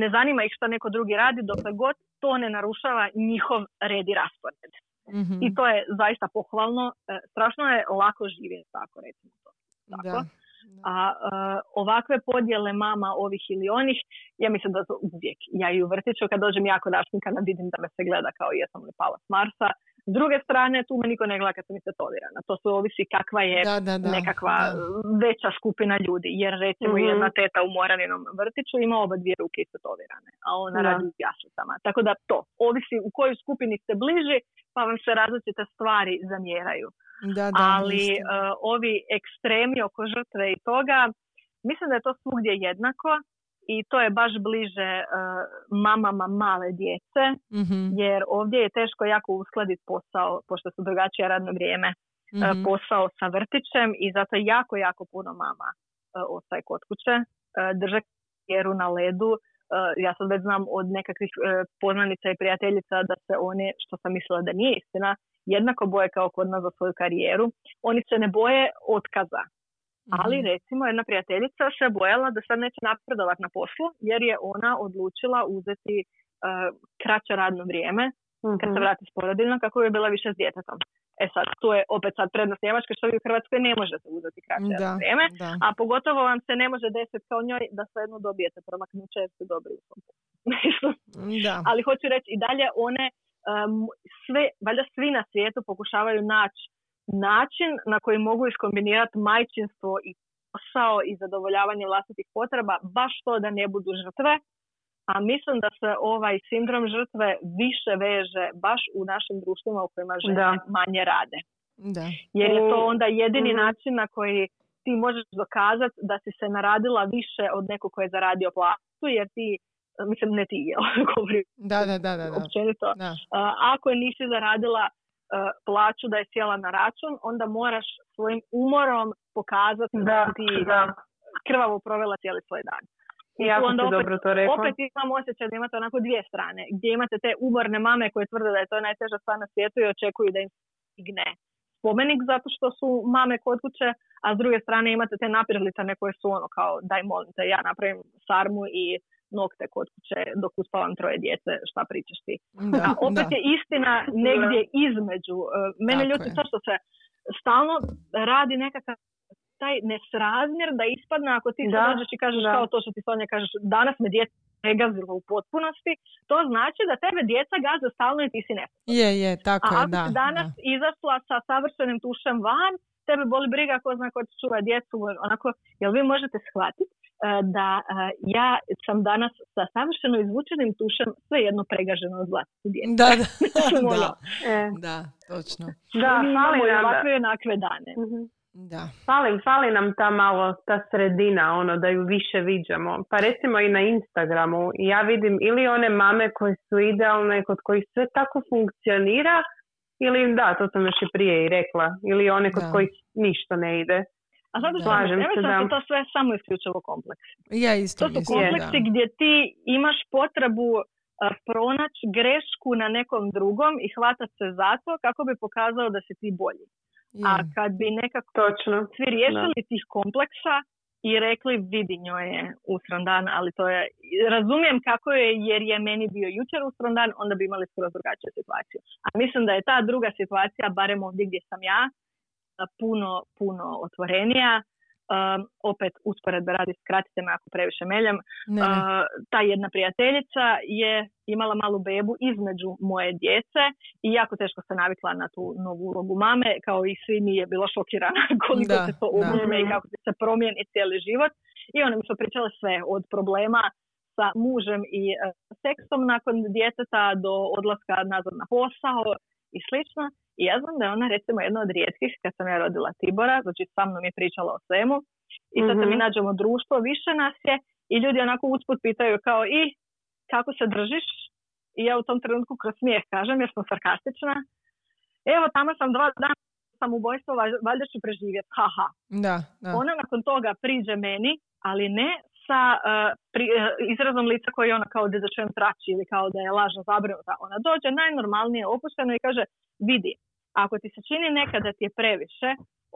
ne zanima ih što neko drugi radi dok god to ne narušava njihov red i raspored. mm I to je zaista pohvalno. Uh, strašno je lako živjeti tako, recimo to. Tako. A uh, ovakve podjele mama ovih ili onih, ja mislim da to uvijek. Ja i u vrtiću kad dođem jako našminkana vidim da me se gleda kao jesam li pala s Marsa. S druge strane, tu me niko ne gleda kad sam istetovirana. To su ovisi kakva je nekakva veća skupina ljudi. Jer recimo mm jedna teta u Moraninom vrtiću ima oba dvije ruke istetovirane, a ona radi s jaslicama. Tako da to, ovisi u kojoj skupini ste bliži, pa vam se različite stvari zamjeraju. Da, da, Ali uh, ovi ekstremi oko žrtve i toga, mislim da je to svugdje jednako i to je baš bliže uh, mamama male djece, mm jer ovdje je teško jako uskladiti posao, pošto su drugačije radno vrijeme, mm posao sa vrtićem i zato jako, jako puno mama uh, ostaje kod kuće, drže kjeru na ledu. Ja sad već znam od nekakvih poznanica i prijateljica da se one, što sam mislila da nije istina, jednako boje kao kod nas za svoju karijeru. Oni se ne boje otkaza. Ali mhm. recimo jedna prijateljica se bojala da sad neće napredovati na poslu jer je ona odlučila uzeti uh, kraće radno vrijeme kad se mhm. vrati s kako bi bila više s djetetom. E sad, tu je opet sad prednost Njemačke što vi u Hrvatskoj ne možete uzeti kraće radno vrijeme, a pogotovo vam se ne može desiti kao njoj da svejedno dobijete promaknuće jer ste dobri u svom (laughs) da. Ali hoću reći i dalje one sve, valjda svi na svijetu pokušavaju naći način na koji mogu iskombinirati majčinstvo i posao i zadovoljavanje vlastitih potreba, baš to da ne budu žrtve. A mislim da se ovaj sindrom žrtve više veže baš u našim društvima u kojima žene manje rade. Da. Jer je to onda jedini mhm. način na koji ti možeš dokazati da si se naradila više od nekog koji je zaradio platu, jer ti mislim ne ti, (laughs) govorim da, da, da, da, općenito. Da. ako nisi zaradila plaću da je sjela na račun, onda moraš svojim umorom pokazati da, ti da. krvavo provela cijeli svoj dan. I jako onda opet, dobro to rekla. opet imam osjećaj da imate onako dvije strane, gdje imate te umorne mame koje tvrde da je to najteža stvar na svijetu i očekuju da im stigne spomenik zato što su mame kod kuće, a s druge strane imate te napirlitane koje su ono kao daj molim te ja napravim sarmu i nokte kod kuće dok uspavam troje djece, šta pričaš ti. Da, A opet da. je istina negdje između. E, Mene Tako ljuti je. to što se stalno radi nekakav taj nesrazmjer da ispadne ako ti Da, dođeš i kažeš da. kao to što ti Sonja kažeš danas me djeca pregazilo u potpunosti, to znači da tebe djeca gaze stalno i ti si ne. Je, je, tako A je, ako da. si danas da. izašla sa savršenim tušem van, tebe boli briga ko zna ko ti čuva djecu, onako, jel vi možete shvatiti da e, ja sam danas sa savršeno izvučenim tušem svejedno pregažena od vlastitu djecu. Da, da, (laughs) da, E, da, točno. da, fali nam, ovakve i onakve dane. Mhm. Da. Fali, fali nam ta malo, ta sredina, ono, da ju više viđamo. Pa recimo i na Instagramu ja vidim ili one mame koje su idealne, kod kojih sve tako funkcionira, ili da, to sam još i prije i rekla, ili one kod Da. kojih ništa ne ide. A zato što ne se, mislim da da. su to sve samo isključivo kompleks. Ja isto To su mislim, kompleksi da. gdje ti imaš potrebu a, pronaći grešku na nekom drugom i hvatat se za to kako bi pokazao da si ti bolji. Je. A kad bi nekako Točno. svi riješili tih kompleksa i rekli vidi njoj je usran dan, ali to je, razumijem kako je jer je meni bio jučer usran dan, onda bi imali skoro drugačiju situaciju. A mislim da je ta druga situacija, barem ovdje gdje sam ja, puno, puno otvorenija. Um, opet usporedbe radi, skratite me ako previše meljem. Ne, ne. Uh, ta jedna prijateljica je imala malu bebu između moje djece i jako teško se navikla na tu novu ulogu mame, kao i svi mi je bila šokirana (laughs) koliko Da, se to da. obuzme i kako se promijeni cijeli život. I one mi su pričale sve od problema sa mužem i uh, seksom nakon djeteta do odlaska nazad na posao i slično. I ja znam da je ona recimo jedna od rijetkih kad sam ja rodila Tibora, znači sa mnom je pričala o svemu i sad se mi Mhm. nađemo društvo, više nas je i ljudi onako usput pitaju kao i kako se držiš? I ja u tom trenutku kroz smijeh kažem jer sam sarkastična. Evo tamo sam dva dana sam ubojstvo, vaj- valjda ću preživjeti, haha. Da, da. Ona nakon toga priđe meni, ali ne sa uh, pri, uh, izrazom lica koji je ona kao da čujem trači ili kao da je lažno zabrinuta. Ona dođe najnormalnije opušteno i kaže vidi, ako ti se čini nekad da ti je previše,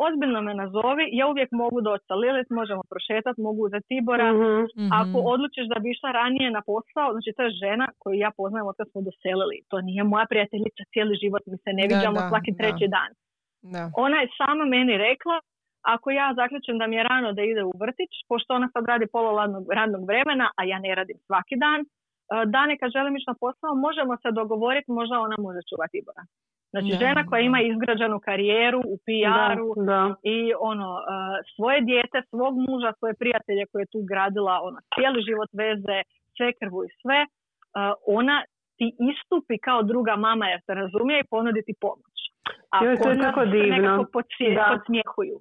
ozbiljno me nazovi, ja uvijek mogu doći sa Lilith, možemo prošetati, mogu uzeti Tibora, Mhm. Mhm. ako odlučiš da bi išla ranije na posao, znači to je žena koju ja poznajem od kad smo doselili. To nije moja prijateljica cijeli život, mi se ne Da, viđamo da, svaki da. treći dan. Da. Ona je sama meni rekla, ako ja zaključim da mi je rano da ide u vrtić, pošto ona sad radi pola radnog, vremena, a ja ne radim svaki dan, e, dane kad želim ići na posao, možemo se dogovoriti, možda ona može čuvati Ibora. Znači Da, žena koja da. ima izgrađenu karijeru u PR-u, Da, da. i ono e, svoje dijete, svog muža, svoje prijatelje koje je tu gradila ono cijeli život veze, sve krvu i sve, e, ona ti istupi kao druga mama jer te razumije i ponudi ti pomoć. A Joj, to je tako se divno. nekako Da. podsmjehuju.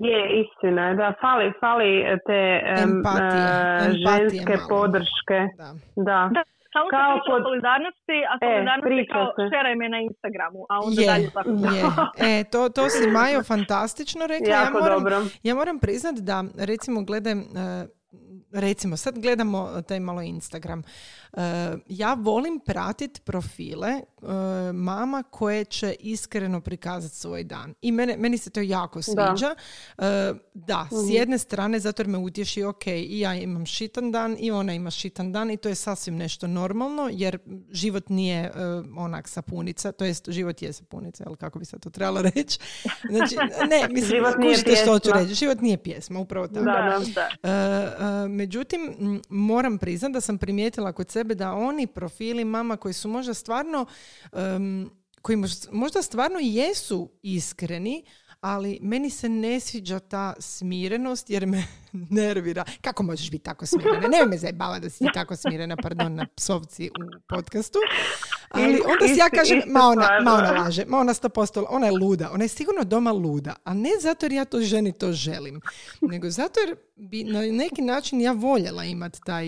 Je, istina je, da, fali, fali te em, Empatije, e, empatije ženske malo. podrške. Da. Da. Da, samo Kao se priča pod- o solidarnosti, a E, solidarnost je priča kao se. šeraj me na Instagramu, a onda Je, dalje tako. je. (laughs) E, to, to si Majo fantastično rekla. Ja Jako moram, dobro. ja moram priznat da recimo gledam e, recimo sad gledamo taj malo Instagram E, ja volim pratit profile e, mama koje će iskreno prikazati svoj dan i mene, meni se to jako sviđa E, da, s jedne strane zato jer me utješi ok i ja imam šitan dan i ona ima šitan dan i to je sasvim nešto normalno jer život nije e, onak sapunica to jest život je sapunica ali kako bi se to trebalo (laughs) reći znači ne (laughs) mislim Život nije kužite što hoću pjesma. reći život nije pjesma upravo tako Da, da. da. E, e, međutim, m, moram priznat da sam primijetila kod sebe da oni profili mama koji su možda stvarno, em, koji mož- možda stvarno jesu iskreni, ali meni se ne sviđa ta smirenost jer me (laughs) nervira. Kako možeš biti tako smirena? Ne me zajebava da si (laughs) tako smirena, pardon, na psovci u podcastu. Ali onda si ja kažem, ma ona, ma ona laže, ma ona sto posto, ona je luda, ona je sigurno doma luda, a ne zato jer ja to ženi to želim, nego zato jer bi na neki način ja voljela imati taj,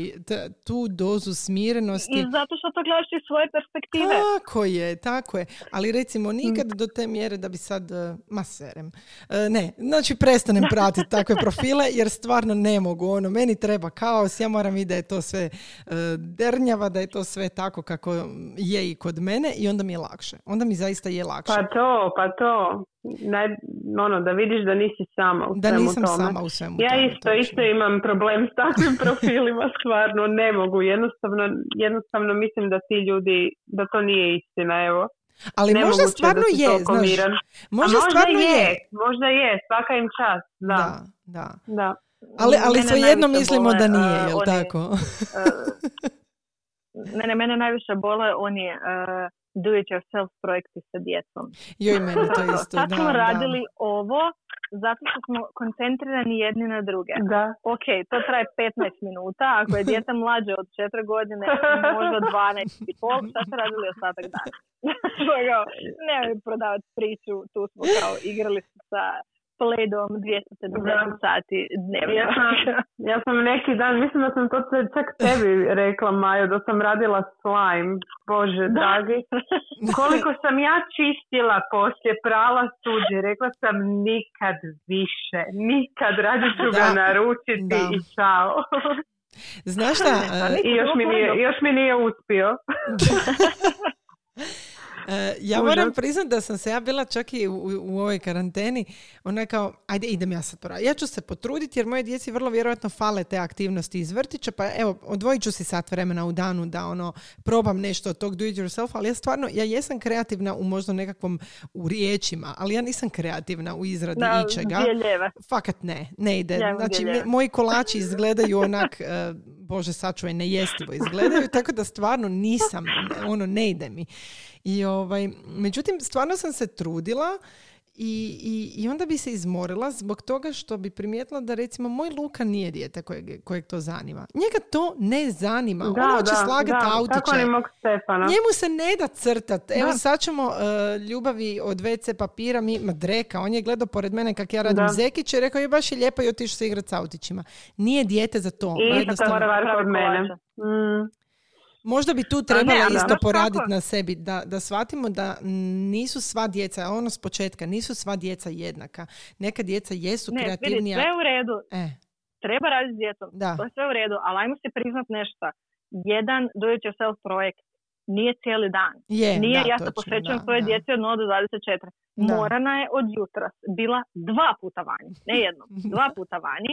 tu dozu smirenosti. I zato što to gledaš iz svoje perspektive. Tako je, tako je. Ali recimo nikad do te mjere da bi sad, uh, ma serem. E, ne, znači prestanem (laughs) pratiti takve profile jer stvarno ne mogu. Ono, meni treba kaos, ja moram vidjeti da je to sve uh, dernjava, da je to sve tako kako je i kod mene i onda mi je lakše. Onda mi zaista je lakše. Pa to, pa to. Naj, ono, da vidiš da nisi sama u da svemu nisam tome. sama u svemu ja tome, isto, isto imam problem s takvim (laughs) profilima, stvarno ne mogu. Jednostavno, jednostavno mislim da ti ljudi, da to nije istina, evo. Ali možda stvarno je, znaš. Možda, stvarno je, je. Možda je, svaka im čas, da. Da, da. da. Ali, ali svejedno mislimo da nije, jel tako? (laughs) ne, ne, mene najviše bole oni uh, do it yourself projekti sa djecom. Joj, meni to (laughs) isto, Sad smo radili ovo zato što smo koncentrirani jedni na druge. Da. Ok, to traje 15 minuta, ako je djete (laughs) mlađe od 4 godine, možda 12 i pol, šta ste radili ostatak dana? (laughs) ne prodavati priču, tu smo kao igrali sa pledom 270 sati dnevno. Ja sam, (laughs) ja sam neki dan, mislim da sam to čak tebi rekla Majo, da sam radila slime, bože dragi. Koliko sam ja čistila poslije prala suđe, rekla sam nikad više, nikad radi ću ga naručiti i čao. Znaš šta? (laughs) I još mi nije, još mi nije uspio. (laughs) E, ja moram priznati da sam se ja bila čak i u, u ovoj karanteni, ona kao, ajde idem ja sad poraditi. Ja ću se potruditi jer moje djeci vrlo vjerojatno fale te aktivnosti iz vrtića, pa evo, odvojit ću si sat vremena u danu da ono, probam nešto od tog do it yourself, ali ja stvarno, ja jesam kreativna u možda nekakvom, u riječima, ali ja nisam kreativna u izradi da, ičega. Fakat ne, ne ide. Ja, znači, moji kolači izgledaju onak, uh, bože sačuvaj, nejestivo izgledaju, tako da stvarno nisam, ono, ne ide mi. I ovaj, međutim, stvarno sam se trudila i, i, i, onda bi se izmorila zbog toga što bi primijetila da recimo moj Luka nije dijete kojeg, kojeg to zanima. Njega to ne zanima. Da, On hoće da, slagati da, autiće. Njemu se ne da crtat. Evo sad ćemo uh, ljubavi od WC papira mi, ma dreka, on je gledao pored mene kak ja radim zekiće i rekao je baš je lijepo i otišao se igrati s autićima. Nije dijete za to. I to mora od mene. Mm. Možda bi tu trebala isto poraditi na sebi, da, da shvatimo da nisu sva djeca, ono s početka, nisu sva djeca jednaka. Neka djeca jesu ne, kreativnija. Ne, sve u redu. E. Treba raditi s djecom. Da. To je sve u redu, ali ajmo se priznat nešto. Jedan do it yourself projekt nije cijeli dan. Je, nije da, ja se posvećujem svoje djece od 0 do 24. Morana je od jutra bila dva puta vani. Ne jedno, (laughs) dva puta vani.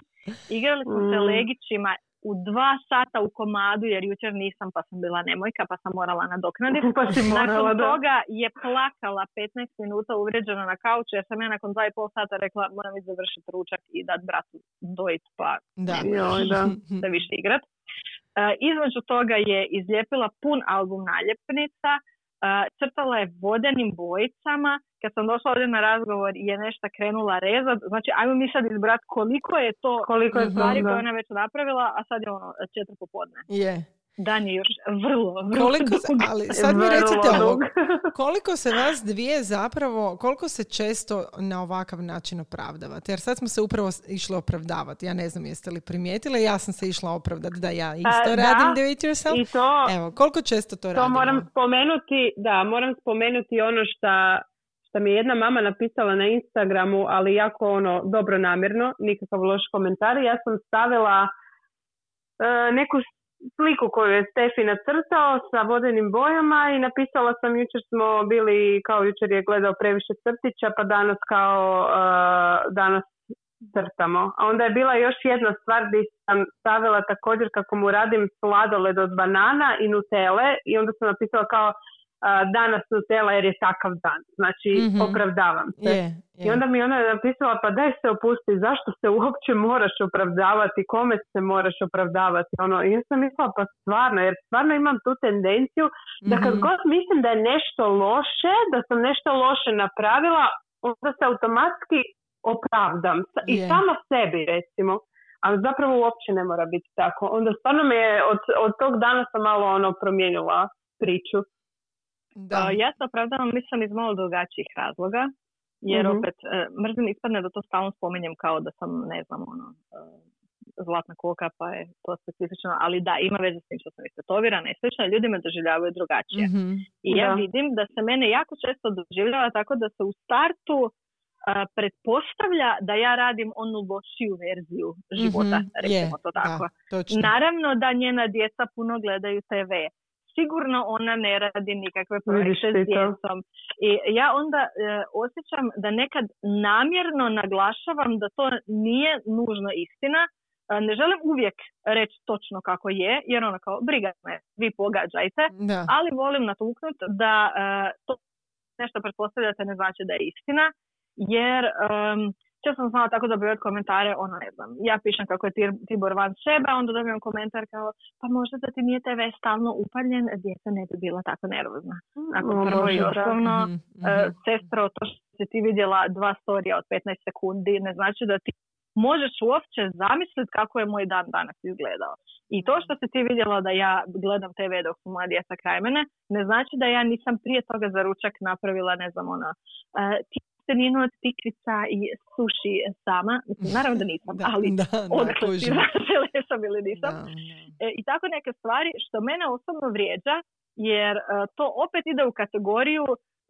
Igrali smo se mm. legićima u dva sata u komadu jer jučer nisam pa sam bila nemojka pa sam morala nadoknaditi. (laughs) Pa si morala, nakon toga je plakala 15 minuta uvrijeđena na kauču jer sam ja nakon dva i pol sata rekla moram i završiti ručak i dat bratu dojit pa da. Joj, da. (laughs) se više igrat. Uh, između toga je izlijepila pun album naljepnica, crtala je vodenim bojicama, kad sam došla ovdje na razgovor je nešto krenula rezat, znači ajmo mi sad izbrati koliko je to koliko je stvari koje ona već napravila, a sad je ono četiri popodne. Je. Dan je još vrlo, vrlo koliko se, ali sad mi recite ovo, (laughs) koliko se vas dvije zapravo, koliko se često na ovakav način opravdavate? Jer sad smo se upravo išli opravdavati. Ja ne znam jeste li primijetili, ja sam se išla opravdati da ja isto A, radim da, do it yourself. I to, Evo, koliko često to, to radimo? moram spomenuti, da, moram spomenuti ono što što mi je jedna mama napisala na Instagramu, ali jako ono dobro namjerno, nikakav loš komentar. Ja sam stavila e, neku sliku koju je Stefi nacrtao sa vodenim bojama i napisala sam jučer smo bili, kao jučer je gledao previše crtića, pa danas kao e, danas crtamo. A onda je bila još jedna stvar gdje sam stavila također kako mu radim sladoled od banana i nutele i onda sam napisala kao danas Nutella jer je takav dan. Znači, mm opravdavam se. I onda mi ona napisala, pa daj se opusti, zašto se uopće moraš opravdavati, kome se moraš opravdavati. Ono, I ja sam mislila, pa stvarno, jer stvarno imam tu tendenciju da kad mhm. god mislim da je nešto loše, da sam nešto loše napravila, onda se automatski opravdam. I sama sebi, recimo. Ali zapravo uopće ne mora biti tako. Onda stvarno me je, od, od tog dana sam malo ono promijenila priču. Da. ja se opravdavam, mislim, iz malo drugačijih razloga. Jer Mhm. opet, e, mrzim ispadne da to stalno spominjem kao da sam, ne znam, ono, e, zlatna koka, pa je to specifično. Ali da, ima veze s tim što sam istetovirana i slično. Ljudi me doživljavaju drugačije. Mhm. I ja Da. vidim da se mene jako često doživljava tako da se u startu a, pretpostavlja da ja radim onu lošiju verziju života, Mhm, recimo je, to tako. Da. Naravno da njena djeca puno gledaju TV. Sigurno ona ne radi nikakve projekte s djecom. I ja onda e, osjećam da nekad namjerno naglašavam da to nije nužno istina. E, Ne želim uvijek reći točno kako je, jer ono kao briga me, vi pogađajte Da. ali volim natuknut da e, to nešto pretpostavljate ne znači da je istina, jer um, često sam znala tako dobivati komentare, ono ne znam, ja pišem kako je Tibor van sebe, onda dobijem komentar kao, pa možda da ti nije TV stalno upaljen, djeca ne bi bila tako nervozna. Ako O, prvo i osnovno, Mhm, e, mhm. sestro, to što si ti vidjela dva storija od 15 sekundi, ne znači da ti možeš uopće zamisliti kako je moj dan danas izgledao. I to što si ti vidjela da ja gledam TV dok su moja djeca kraj mene, ne znači da ja nisam prije toga za ručak napravila, ne znam, ono, uh, tjesteninu od tikvica i suši sama. Mislim, naravno da nisam, (laughs) Da, ali da, da, odakle kužim. znaš ili nisam. Da, da. E, I tako neke stvari što mene osobno vrijeđa, jer e, to opet ide u kategoriju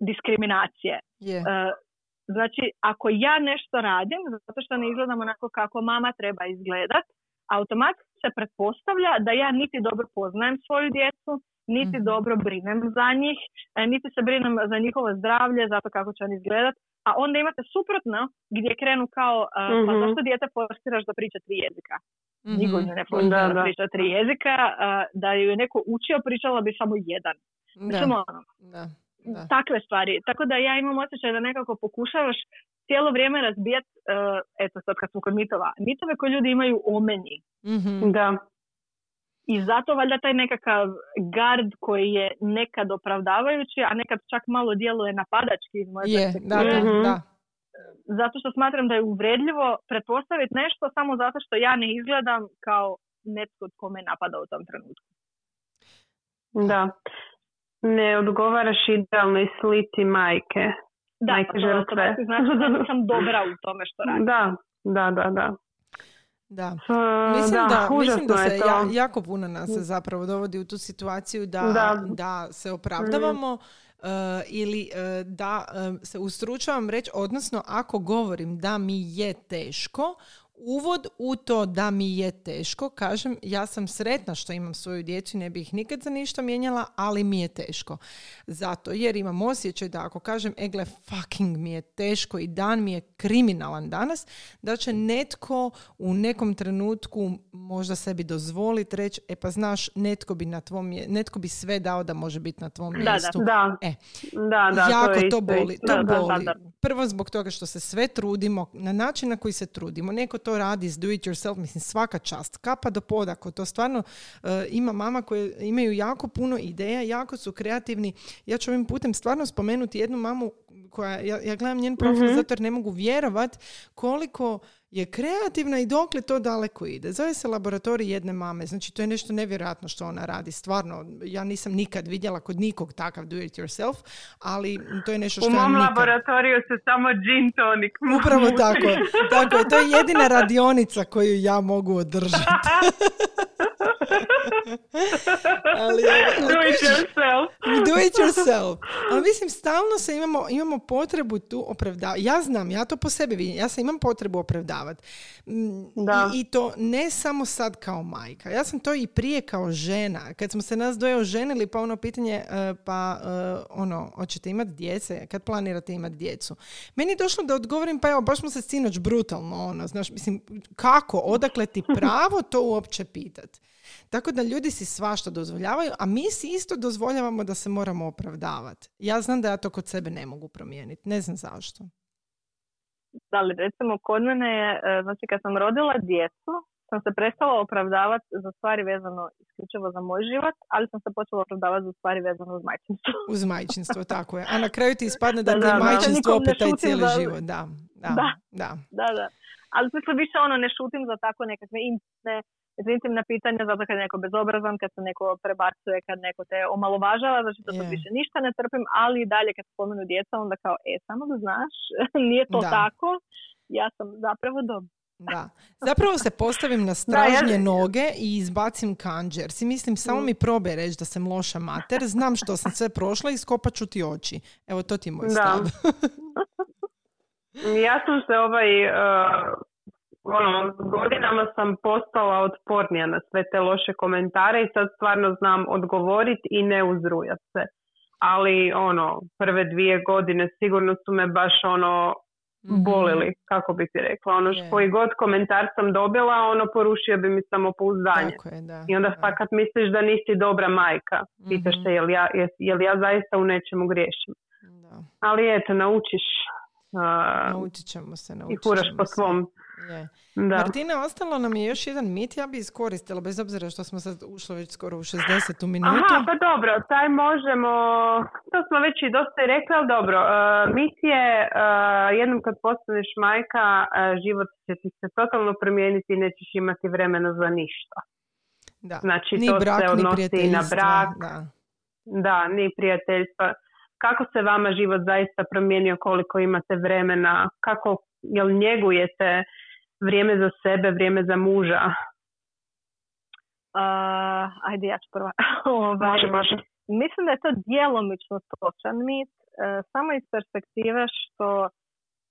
diskriminacije. Je. E, znači, ako ja nešto radim, zato što ne izgledam onako kako mama treba izgledat, automatski se pretpostavlja da ja niti dobro poznajem svoju djecu, niti Mhm. dobro brinem za njih, e, niti se brinem za njihovo zdravlje, zato kako će oni izgledat. A onda imate suprotno gdje krenu kao, e, pa Mhm. zašto dijete forsiraš da priča tri jezika? Mhm. Niko ju ne forsira Da, da, da. priča tri jezika, a, da ju je neko učio, pričala bi samo jedan. Mislim, Da, ono, da, da. takve stvari. Tako da ja imam osjećaj da nekako pokušavaš cijelo vrijeme razbijat, e, eto sad kad smo kod mitova, mitove koje ljudi imaju o meni. Mhm. Da. I zato valjda taj nekakav gard koji je nekad opravdavajući, a nekad čak malo djeluje napadački iz moje Je, da, da, Mhm. da. Zato što smatram da je uvredljivo pretpostaviti nešto samo zato što ja ne izgledam kao netko tko me napada u tom trenutku. Da. Ne odgovaraš idealnoj slici majke. Da, Majke pa to žrtve. automatski znači da nisam dobra u tome što radim. Da, da, da, da. Da. E, Mislim da, da, mislim da se ja- jako puno nas se zapravo dovodi u tu situaciju da, da. Da. se opravdavamo e, ili e, da e, se ustručavam reći, odnosno ako govorim da mi je teško, uvod u to da mi je teško, kažem ja sam sretna što imam svoju djecu i ne bih ih nikad za ništa mijenjala, ali mi je teško. Zato jer imam osjećaj da ako kažem egle fucking mi je teško i dan mi je kriminalan danas, da će netko u nekom trenutku možda sebi dozvoliti reći, e pa znaš, netko bi, na tvom, netko bi sve dao da može biti na tvom Da, da. mjestu. Da, E, da, da, jako to, to boli. To Da, da, boli. da, da. Prvo zbog toga što se sve trudimo, na način na koji se trudimo. Neko to radi s do it yourself, mislim svaka čast. Kapa do poda, ako to stvarno e, ima mama koje imaju jako puno ideja, jako su kreativni. Ja ću ovim putem stvarno spomenuti jednu mamu koja, ja, ja gledam njen profil Mhm. zato jer ne mogu vjerovat koliko je kreativna i dokle to daleko ide. Zove se laboratorij jedne mame. Znači, to je nešto nevjerojatno što ona radi. Stvarno, ja nisam nikad vidjela kod nikog takav do it yourself, ali to je nešto što U mom nikad... laboratoriju se samo gin tonic. Upravo tako. Tako. To je jedina radionica koju ja mogu održati. (laughs) Ali, (laughs) Do it yourself. Do it yourself. Ali mislim, stalno se imamo, imamo potrebu tu opravdavati. Ja znam, ja to po sebi vidim. Ja se imam potrebu opravdavati. Mm, Da. I, I to ne samo sad kao majka. Ja sam to i prije kao žena. Kad smo se nas dvoje oženili, pa ono pitanje, e, pa e, ono, hoćete imati djece? Kad planirate imati djecu? Meni je došlo da odgovorim, pa evo, baš smo se sinoć brutalno, ono, znaš, mislim, kako, odakle ti pravo to uopće pitati? Tako da ljudi si svašta dozvoljavaju, a mi si isto dozvoljavamo da se moramo opravdavati. Ja znam da ja to kod sebe ne mogu promijeniti. Ne znam zašto. Da li recimo kod mene je, e, znači kad sam rodila djecu, sam se prestala opravdavati za stvari vezano isključivo za moj život, ali sam se počela opravdavati za stvari vezano uz majčinstvo. Uz majčinstvo, tako je. A na kraju ti ispadne da Da, ti je da, da. majčinstvo ne opet taj cijeli za- život. Da, da, Da. da. Da, da. Ali mislim više ono ne šutim za tako nekakve intime intimna pitanja, zato kad je neko bezobrazan, kad se neko prebacuje, kad neko te omalovažava, znači to sad Je. više ništa ne trpim, ali i dalje kad spomenu djeca, onda kao, e, samo da znaš, (laughs) nije to Da. tako, ja sam zapravo dobro. Da. Zapravo se postavim na (laughs) stražnje noge i izbacim kanđer. Si mislim, samo mi probaj reći da sam loša mater, znam što sam sve prošla i skopat ću ti oči. Evo, to ti je moj Da. stav. (laughs) Ja sam se ovaj, uh, ono, godinama sam postala otpornija na sve te loše komentare i sad stvarno znam odgovoriti i ne uzrujat se. Ali ono, prve dvije godine sigurno su me baš ono Mhm. bolili, kako bi ti rekla. Ono, Je. koji god komentar sam dobila, ono porušio bi mi samopouzdanje. Tako je, da. I onda da. fakat misliš da nisi dobra majka. Pitaš Mhm. se jel ja, jel ja zaista u nečemu griješim. Da. Ali eto, naučiš a, Naučit ćemo se, i naučit ćemo po se. Je. Da. Martina, ostalo nam je još jedan mit, ja bi iskoristila, bez obzira što smo sad ušli već skoro u 60. minutu. Aha, pa dobro, taj možemo, to smo već i dosta i rekli, ali dobro, uh, mit je uh, jednom kad postaneš majka, uh, život će ti se totalno promijeniti i nećeš imati vremena za ništa. Da. Znači, ni to brak, se ni odnosi i na brak. Da. Da, ni prijateljstva. Kako se vama život zaista promijenio, koliko imate vremena, kako, jel njegujete vrijeme za sebe, vrijeme za muža? Uh, ajde, ja ću prva. (laughs) Ovaj, Može, može. Mislim da je to djelomično točan mit, e, samo iz perspektive što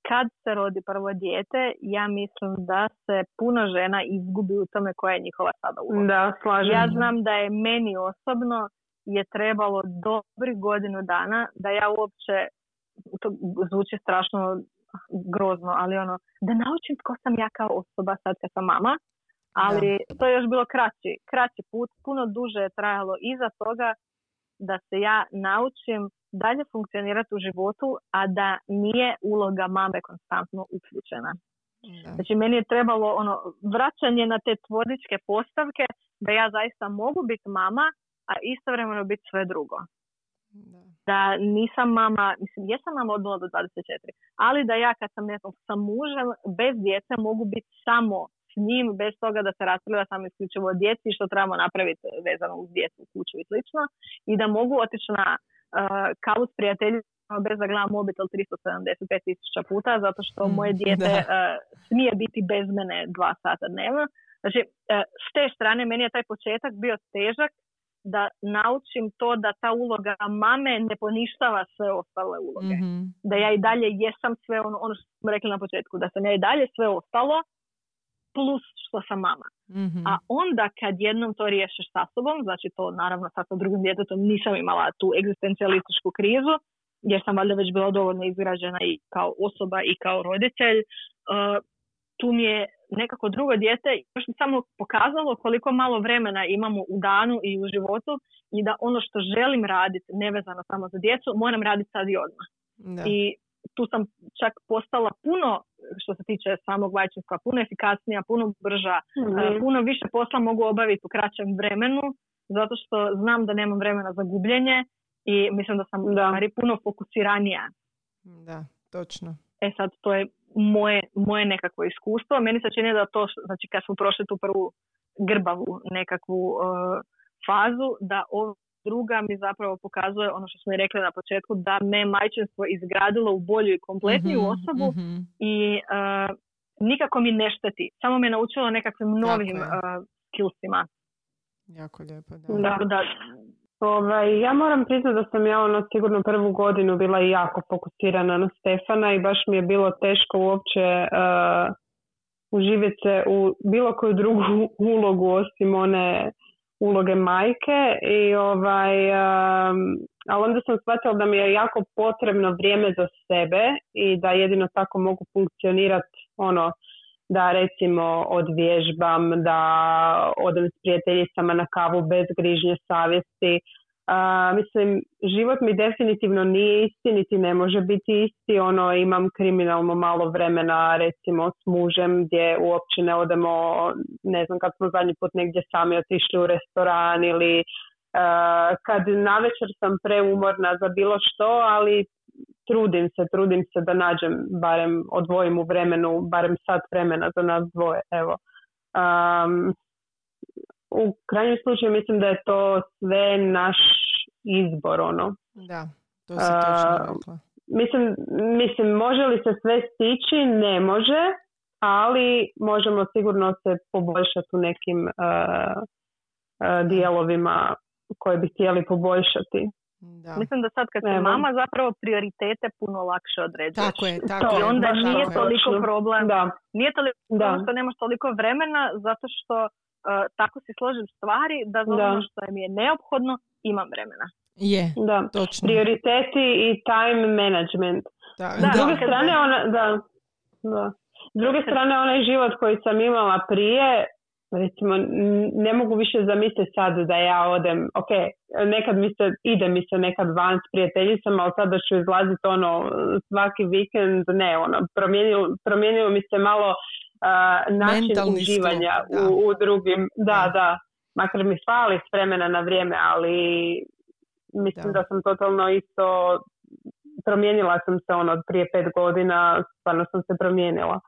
kad se rodi prvo dijete, ja mislim da se puno žena izgubi u tome koja je njihova sada uloga. Da, slažem. Ja znam da je meni osobno je trebalo dobrih godinu dana da ja uopće, to zvuči strašno grozno, ali ono, da naučim tko sam ja kao osoba sad kad sam mama, ali to je još bilo kraći, kraći put, puno duže je trajalo iza toga da se ja naučim dalje funkcionirati u životu, a da nije uloga mame konstantno uključena. Da. Znači, meni je trebalo ono vraćanje na te tvoričke postavke da ja zaista mogu biti mama, a istovremeno biti sve drugo. Da. Da nisam mama, mislim, jesam mama od 0 do 24, ali da ja kad sam ne znam, sa mužem, bez djece mogu biti samo s njim, bez toga da se raspravlja samo isključivo o djeci što trebamo napraviti vezano uz djecu, kuću i slično. I da mogu otići na uh, kavu s prijateljima bez da gledam mobitel 375 tisuća puta, zato što Mm, moje (laughs) dijete uh, smije biti bez mene dva sata dnevno. Znači, uh, s te strane meni je taj početak bio težak da naučim to da ta uloga mame ne poništava sve ostale uloge. Mhm. Da ja i dalje jesam sve ono, ono što smo rekli na početku, da sam ja i dalje sve ostalo plus što sam mama. Mhm. A onda kad jednom to riješiš sa sobom, znači to naravno sad sa drugim djetetom nisam imala tu egzistencijalističku krizu, jer sam valjda već bila dovoljno izgrađena i kao osoba i kao roditelj, uh, tu mi je nekako drugo dijete još mi samo pokazalo koliko malo vremena imamo u danu i u životu i da ono što želim raditi nevezano samo za djecu, moram raditi sad i odmah. Da. I tu sam čak postala puno, što se tiče samog majčinstva, puno efikasnija, puno brža, Mhm. E, puno više posla mogu obaviti u kraćem vremenu, zato što znam da nemam vremena za gubljenje i mislim da sam Da. puno fokusiranija. Da, točno. E sad, to je moje, moje nekakvo iskustvo. Meni se čini da to, znači kad smo prošli tu prvu grbavu nekakvu e, fazu, da ova druga mi zapravo pokazuje ono što smo i rekli na početku, da me majčinstvo izgradilo u bolju i kompletniju Mhm, osobu mhm. i e, nikako mi ne šteti. Samo me naučilo nekakvim novim e, skillsima. Jako lijepo, da. Da. Da, Ovaj, ja moram priznati da sam ja ono sigurno prvu godinu bila jako fokusirana na Stefana i baš mi je bilo teško uopće uh, uživjeti se u bilo koju drugu (laughs) ulogu osim one uloge majke i ovaj um, ali onda sam shvatila da mi je jako potrebno vrijeme za sebe i da jedino tako mogu funkcionirati ono da recimo odvježbam, da odem s prijateljicama na kavu bez grižnje savjesti. A, mislim, život mi definitivno nije isti, niti ne može biti isti. Ono, imam kriminalno malo vremena, recimo, s mužem, gdje uopće ne odemo, ne znam, kad smo zadnji put negdje sami otišli u restoran ili a, kad navečer sam preumorna za bilo što, ali trudim se, trudim se da nađem, barem odvojim u vremenu, barem sat vremena za nas dvoje, evo. Um, u krajnjem slučaju mislim da je to sve naš izbor, ono. Da, to si točno rekla. Mislim, mislim, može li se sve stići? Ne može, ali možemo sigurno se poboljšati u nekim uh, uh, dijelovima koje bi htjeli poboljšati. Da. Mislim da sad kad si mama zapravo prioritete puno lakše određuješ. Tako je, (laughs) tako I onda nije toliko problem. Da. Nije toliko da. što nemaš toliko vremena zato što uh, tako si složim stvari da za ono što mi je neophodno imam vremena. Je, da. točno. Prioriteti i time management. Da. S druge strane, ona, da, da. S druge strane, onaj život koji sam imala prije, recimo ne mogu više zamisliti sad da ja odem, ok, nekad mi se, ide mi se nekad van s prijateljicama, ali sad da ću izlaziti ono svaki vikend, ne, ono, promijenilo, promijenilo mi se malo uh, način Mentalni uživanja sklop, u, u drugim, da, da, makar mi fali s vremena na vrijeme, ali mislim da. Da. sam totalno isto promijenila sam se ono od prije pet godina, stvarno sam se promijenila.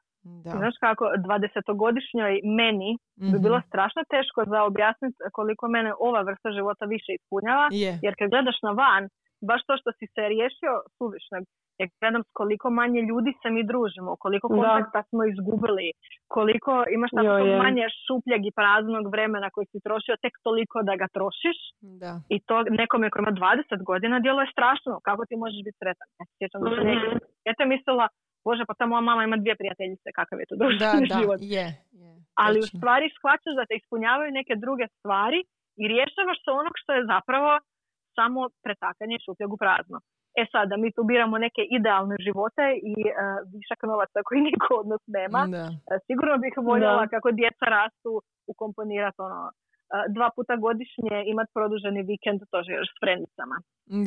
Da. Znaš kako, 20-godišnjoj meni bi Mhm. bilo strašno teško za objasniti koliko mene ova vrsta života više ispunjava, Je. jer kad gledaš na van, baš to što si se riješio suvišnog, jer gledam s koliko manje ljudi se mi družimo, koliko Da. kontakta smo izgubili, koliko imaš tako Jo, je. manje šupljeg i praznog vremena koji si trošio tek toliko da ga trošiš Da. i to nekome ko ima 20 godina djeluje strašno. Kako ti možeš biti sretan? Ja se sjećam da sam Mhm. mislila, bože pa ta moja mama ima dvije prijateljice, kakav je to društveni da, život. je. je. Ali u stvari shvaćaš da te ispunjavaju neke druge stvari i rješavaš se onog što je zapravo samo pretakanje šupljeg u prazno. E sad, da mi tu biramo neke idealne živote i e, višak novaca koji niko od nas nema, Da. e, sigurno bih voljela Da. kako djeca rastu ukomponirati ono, dva puta godišnje imat produženi vikend, to još s frendicama.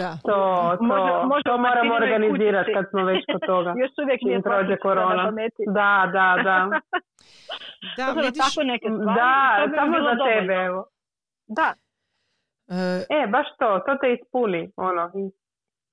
Da. To, to, Može- može to moramo organizirati kad smo već kod toga. (laughs) Još uvijek Čim nije prođe korona. Da, da, da. (laughs) Da, da vidiš, tako neke stvari, Da, to bi samo za dovoljno. tebe, evo. Da, e, E, baš to, to te ispuni, ono.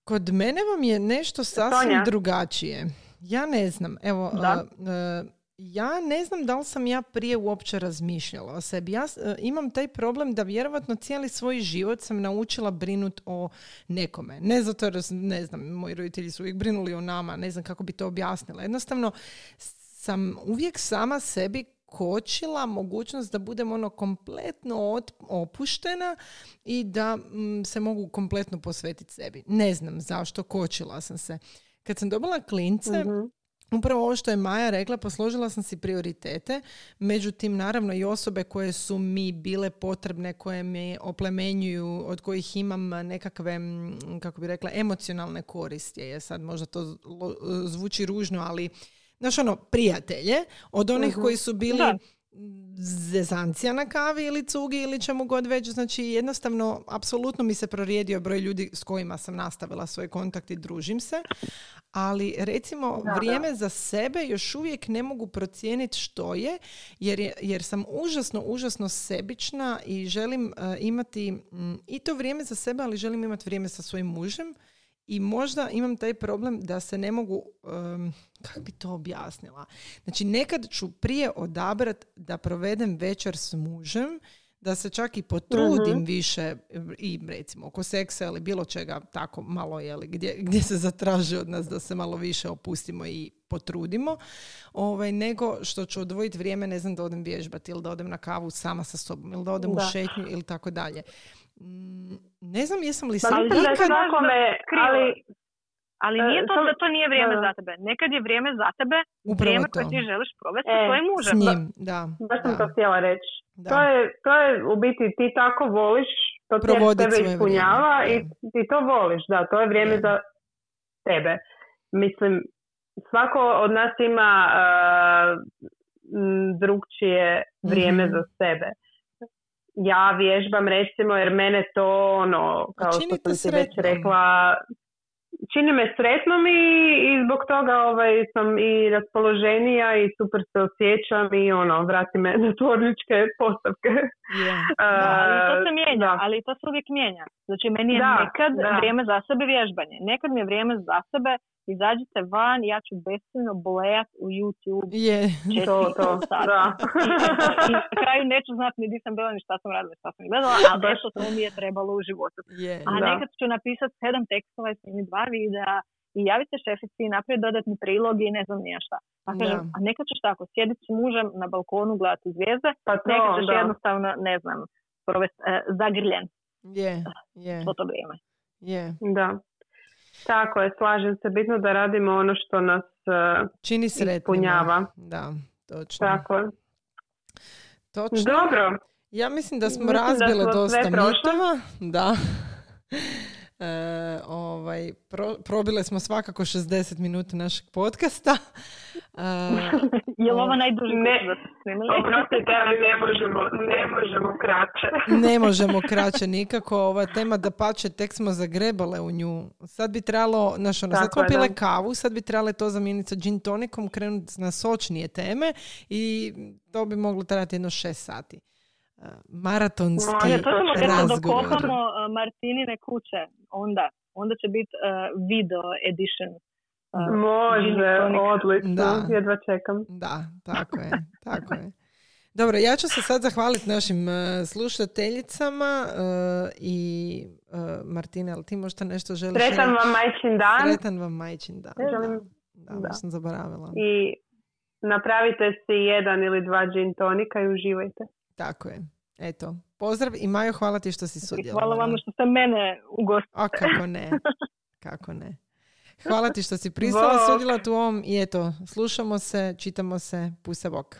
Kod mene vam je nešto sasvim Sonja? drugačije. Ja ne znam, evo, Da. e, ja ne znam da li sam ja prije uopće razmišljala o sebi. Ja e, imam taj problem da vjerovatno cijeli svoj život sam naučila brinut o nekome. Ne zato jer, ne znam, moji roditelji su uvijek brinuli o nama, ne znam kako bi to objasnila. Jednostavno sam uvijek sama sebi kočila mogućnost da budem ono kompletno opuštena i da mm, se mogu kompletno posvetiti sebi. Ne znam zašto, kočila sam se. Kad sam dobila klince, Upravo ovo što je Maja rekla, posložila sam si prioritete, međutim naravno i osobe koje su mi bile potrebne, koje me oplemenjuju, od kojih imam nekakve, kako bi rekla, emocionalne koristi. Je sad možda to lo- zvuči ružno, ali znaš ono, prijatelje, od onih koji su bili Da. Zezancija na kavi ili cugi ili čemu god već, znači jednostavno apsolutno mi se prorijedio broj ljudi s kojima sam nastavila svoj kontakt i družim se, ali recimo vrijeme za sebe još uvijek ne mogu procijeniti što je jer, je, jer sam užasno, užasno sebična i želim e, imati mm, i to vrijeme za sebe, ali želim imati vrijeme sa svojim mužem i možda imam taj problem da se ne mogu, um, kako bi to objasnila? Znači nekad ću prije odabrat da provedem večer s mužem, da se čak i potrudim više i recimo oko seksa ili bilo čega tako malo jeli, gdje, gdje se zatraži od nas da se malo više opustimo i potrudimo, ovaj, nego što ću odvojiti vrijeme, ne znam, da odem vježbati ili da odem na kavu sama sa sobom ili da odem u Da. šetnju ili tako dalje. Mm, Ne znam jesam li sam mislim da je ikad... svakome, krivo. ali Ali E, nije to da to nije vrijeme da, da. za tebe. Nekad je vrijeme za tebe Upravo vrijeme koje to. ti želiš provesti E, sa svojim S mužem. njim, da. baš sam da, to htjela reći. da. To je, to je u biti ti tako voliš, to Provodit tebe ispunjava vrijeme, i ti to voliš, da, to je vrijeme Je. za tebe. Mislim, svako od nas ima uh, m, drugčije vrijeme Mhm. za sebe. Ja vježbam recimo jer mene to ono, kao što sam ti već rekla, čini me sretnom i, i zbog toga ovaj, sam i raspoloženija i super se osjećam i ono, vrati me na tvorničke postavke. Je. (laughs) Da, ali to se Uh, mijenja, da. ali to se uvijek mijenja. Znači, meni je Da, nekad da. vrijeme za sebe vježbanje. Nekad mi je vrijeme za sebe, izađite van, ja ću besciljno blejat u YouTube. Je. četiri To, to, da. I, na kraju neću znati ni di sam bila, ni šta sam radila, šta sam gledala, ali Baš. eto, to mi je trebalo u životu. Je. A Da. nekad ću napisati sedam tekstova i snimiti dva videa i javiti se šefici i napraviti dodatni prilog i ne znam nija šta. Pa kažem, Da. a nekad ćeš tako sjediti s mužem na balkonu gledati zvijezde, Pa to, nekad ćeš da. jednostavno, ne znam, provesti e, zagrljen Je. Je. svo to vrijeme. Je. Da. Tako je, slažem se. Bitno da radimo ono što nas uh, Čini sretnima. ispunjava. Da, točno. Tako je. Točno. Dobro. Ja mislim da smo Mislim da razbile smo dosta mitova. Da. E, ovaj, pro- probile smo svakako 60 minuta našeg podcasta. E, Je li ovo najduži Ne. Oprostite, ali ne možemo, ne možemo kraće. (laughs) ne možemo kraće nikako. Ova tema da pače, tek smo zagrebale u nju. Sad bi trebalo, znaš, ono, sad smo pile da. kavu, sad bi trebale to zamijeniti sa gin tonikom, krenuti na sočnije teme i to bi moglo trajati jedno šest sati. Maratonski Može, To ćemo kad se razgovor. dokopamo e, Martinine kuće, onda, onda će biti e, video edition. gin Može, odlično. Da. Jedva čekam. Da, tako je, tako je. Dobro, ja ću se sad zahvaliti našim e, slušateljicama e, i uh, Martina, ali ti možda nešto želiš Sretan vam majčin dan Sretan vam majčin dan. Želim- Da, da. baš sam zaboravila. i napravite si jedan ili dva gin tonika i uživajte. Tako je. Eto, pozdrav i Majo, hvala ti što si I sudjelovala. hvala vam što ste mene ugostili. A kako ne, kako ne. Hvala ti što si (laughs) pristala Bok. sudjelovati u ovom i eto, slušamo se, čitamo se, pusa bok.